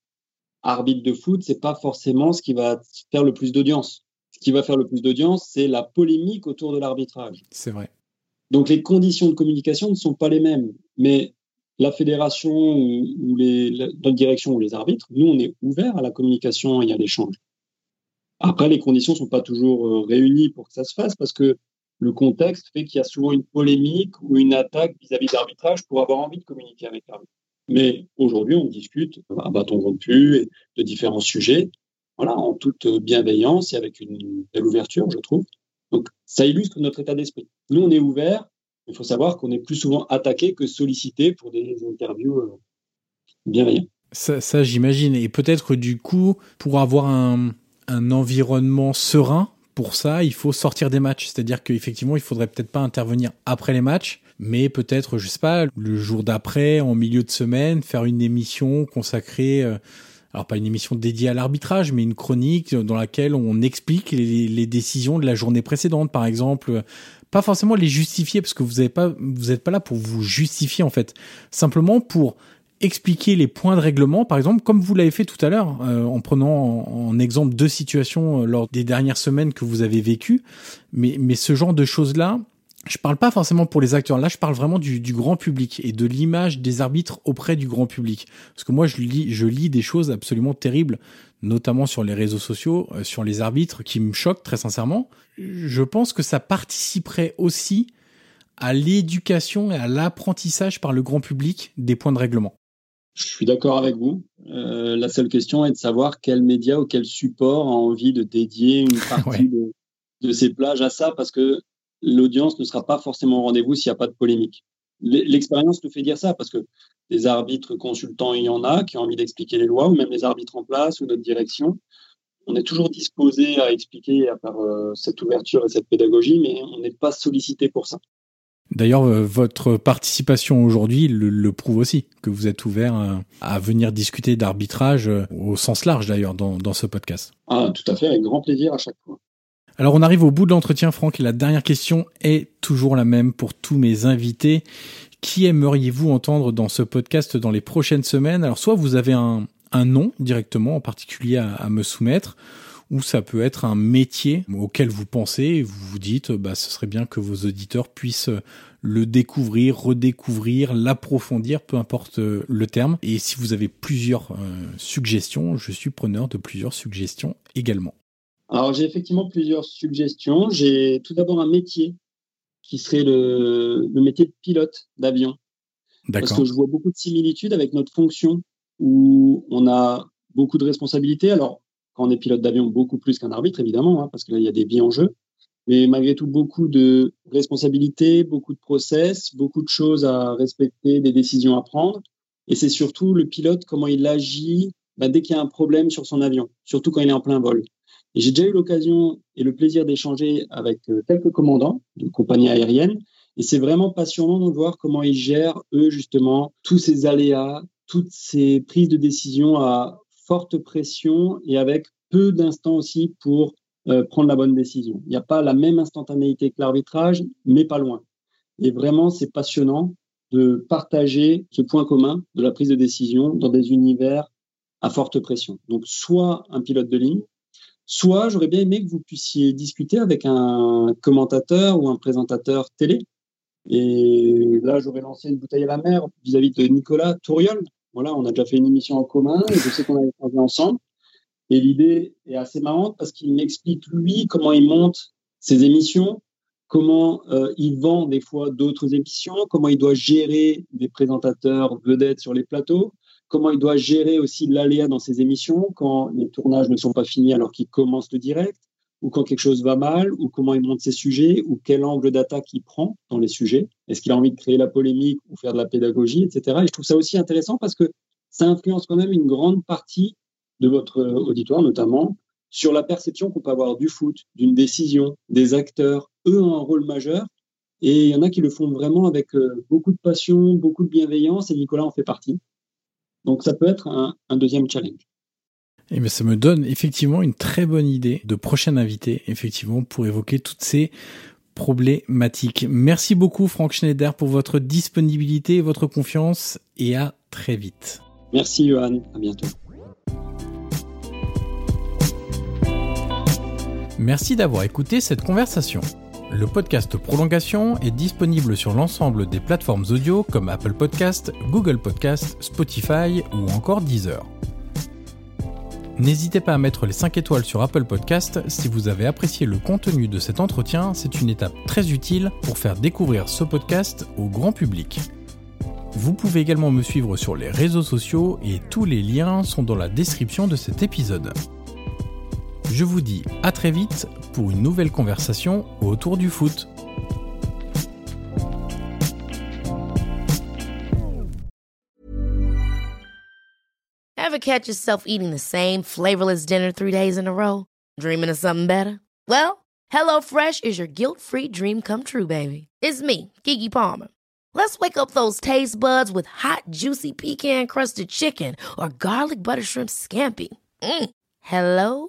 arbitre de foot, c'est pas forcément ce qui va faire le plus d'audience ce qui va faire le plus d'audience, c'est la polémique autour de l'arbitrage. C'est vrai. Donc les conditions de communication ne sont pas les mêmes. Mais la fédération ou, les, notre direction ou les arbitres, nous, on est ouvert à la communication et à l'échange. Après, les conditions ne sont pas toujours euh, réunies pour que ça se fasse parce que le contexte fait qu'il y a souvent une polémique ou une attaque vis-à-vis de l'arbitrage pour avoir envie de communiquer avec l'arbitre. Mais aujourd'hui, on discute à bâton rompu de différents sujets, voilà, en toute bienveillance et avec une belle ouverture, je trouve. Donc, ça illustre notre état d'esprit. Nous, on est ouvert. Il faut savoir qu'on est plus souvent attaqué que sollicité pour des interviews euh, bienveillantes. Ça, ça j'imagine. Et peut-être du coup, pour avoir un, un environnement serein, pour ça, il faut sortir des matchs. C'est-à-dire qu'effectivement, il faudrait peut-être pas intervenir après les matchs, mais peut-être, je sais pas, le jour d'après, en milieu de semaine, faire une émission consacrée, euh, alors pas une émission dédiée à l'arbitrage, mais une chronique dans laquelle on explique les, décisions de la journée précédente, par exemple. Pas forcément les justifier, parce que vous n'êtes pas, vous êtes pas là pour vous justifier, en fait. Simplement pour expliquer les points de règlement, par exemple, comme vous l'avez fait tout à l'heure, euh, en prenant en, exemple deux situations euh, lors des dernières semaines que vous avez vécues. Mais, mais ce genre de choses-là, je parle pas forcément pour les acteurs. Là, je parle vraiment du, du grand public et de l'image des arbitres auprès du grand public. Parce que moi, je lis, je lis des choses absolument terribles, notamment sur les réseaux sociaux, euh, sur les arbitres, qui me choquent très sincèrement. Je pense que ça participerait aussi à l'éducation et à l'apprentissage par le grand public des points de règlement. Je suis d'accord avec vous. Euh, la seule question est de savoir quel média ou quel support a envie de dédier une partie de, de, ces plages à ça, parce que l'audience ne sera pas forcément au rendez-vous s'il n'y a pas de polémique. L'expérience nous fait dire ça, parce que des arbitres consultants, il y en a qui ont envie d'expliquer les lois, ou même les arbitres en place ou notre direction. On est toujours disposé à expliquer à part euh, cette ouverture et cette pédagogie, mais on n'est pas sollicité pour ça. D'ailleurs, votre participation aujourd'hui le, prouve aussi, que vous êtes ouvert euh, à, venir discuter d'arbitrage euh, au sens large d'ailleurs dans, dans, ce podcast. Ah, tout à fait, avec grand plaisir à chaque fois. Alors on arrive au bout de l'entretien, Franck, et la dernière question est toujours la même pour tous mes invités. Qui aimeriez-vous entendre dans ce podcast dans les prochaines semaines? Alors soit vous avez un, nom directement en particulier à, à me soumettre, ou ça peut être un métier auquel vous pensez et vous vous dites bah ce serait bien que vos auditeurs puissent le découvrir, redécouvrir, l'approfondir, peu importe euh, le terme. Et si vous avez plusieurs euh, suggestions, je suis preneur de plusieurs suggestions également. Alors j'ai effectivement plusieurs suggestions. J'ai tout d'abord un métier qui serait le, le métier de pilote d'avion. Parce que je vois beaucoup de similitudes avec notre fonction où on a beaucoup de responsabilités. Alors quand on est pilote d'avion, beaucoup plus qu'un arbitre, évidemment, hein, parce que là, il y a des vies en jeu. Mais malgré tout, beaucoup de responsabilités, beaucoup de process, beaucoup de choses à respecter, des décisions à prendre. Et c'est surtout le pilote, comment il agit bah, dès qu'il y a un problème sur son avion, surtout quand il est en plein vol. J'ai déjà eu l'occasion et le plaisir d'échanger avec euh, quelques commandants de compagnies aériennes. Et c'est vraiment passionnant de voir comment ils gèrent, eux, justement, tous ces aléas, toutes ces prises de décision à forte pression et avec peu d'instants aussi pour euh, prendre la bonne décision. Il n'y a pas la même instantanéité que l'arbitrage, mais pas loin. Et vraiment, c'est passionnant de partager ce point commun de la prise de décision dans des univers à forte pression. Donc, soit un pilote de ligne, soit j'aurais bien aimé que vous puissiez discuter avec un commentateur ou un présentateur télé. Et là, j'aurais lancé une bouteille à la mer vis-à-vis -vis de Nicolas Touriol, voilà, on a déjà fait une émission en commun et je sais qu'on a travaillé ensemble. Et l'idée est assez marrante parce qu'il m'explique, lui, comment il monte ses émissions, comment euh, il vend des fois d'autres émissions, comment il doit gérer des présentateurs vedettes sur les plateaux, comment il doit gérer aussi l'aléa dans ses émissions quand les tournages ne sont pas finis alors qu'il commence le direct, ou quand quelque chose va mal, ou comment il monte ses sujets, ou quel angle d'attaque il prend dans les sujets. Est-ce qu'il a envie de créer la polémique ou faire de la pédagogie, etc. Et je trouve ça aussi intéressant parce que ça influence quand même une grande partie de votre auditoire, notamment sur la perception qu'on peut avoir du foot, d'une décision, des acteurs. Eux ont un rôle majeur et il y en a qui le font vraiment avec euh, beaucoup de passion, beaucoup de bienveillance et Nicolas en fait partie. Donc ça peut être un, un deuxième challenge. Et eh bien, ça me donne effectivement une très bonne idée de prochain invité, effectivement, pour évoquer toutes ces problématiques. Merci beaucoup, Franck Schneider, pour votre disponibilité et votre confiance, et à très vite. Merci, Johan. À bientôt. Merci d'avoir écouté cette conversation. Le podcast Prolongation est disponible sur l'ensemble des plateformes audio comme Apple Podcast, Google Podcast, Spotify ou encore Deezer. N'hésitez pas à mettre les 5 étoiles sur Apple Podcast si vous avez apprécié le contenu de cet entretien, c'est une étape très utile pour faire découvrir ce podcast au grand public. Vous pouvez également me suivre sur les réseaux sociaux et tous les liens sont dans la description de cet épisode. Je vous dis à très vite pour une nouvelle conversation autour du foot. Ever catch yourself eating the same flavorless dinner three days in a row? Dreaming of something better? Well, HelloFresh is your guilt-free dream come true, baby. It's me, Kiki Palmer. Let's wake up those taste buds with hot, juicy pecan-crusted chicken or garlic butter shrimp scampi. Mm. Hello?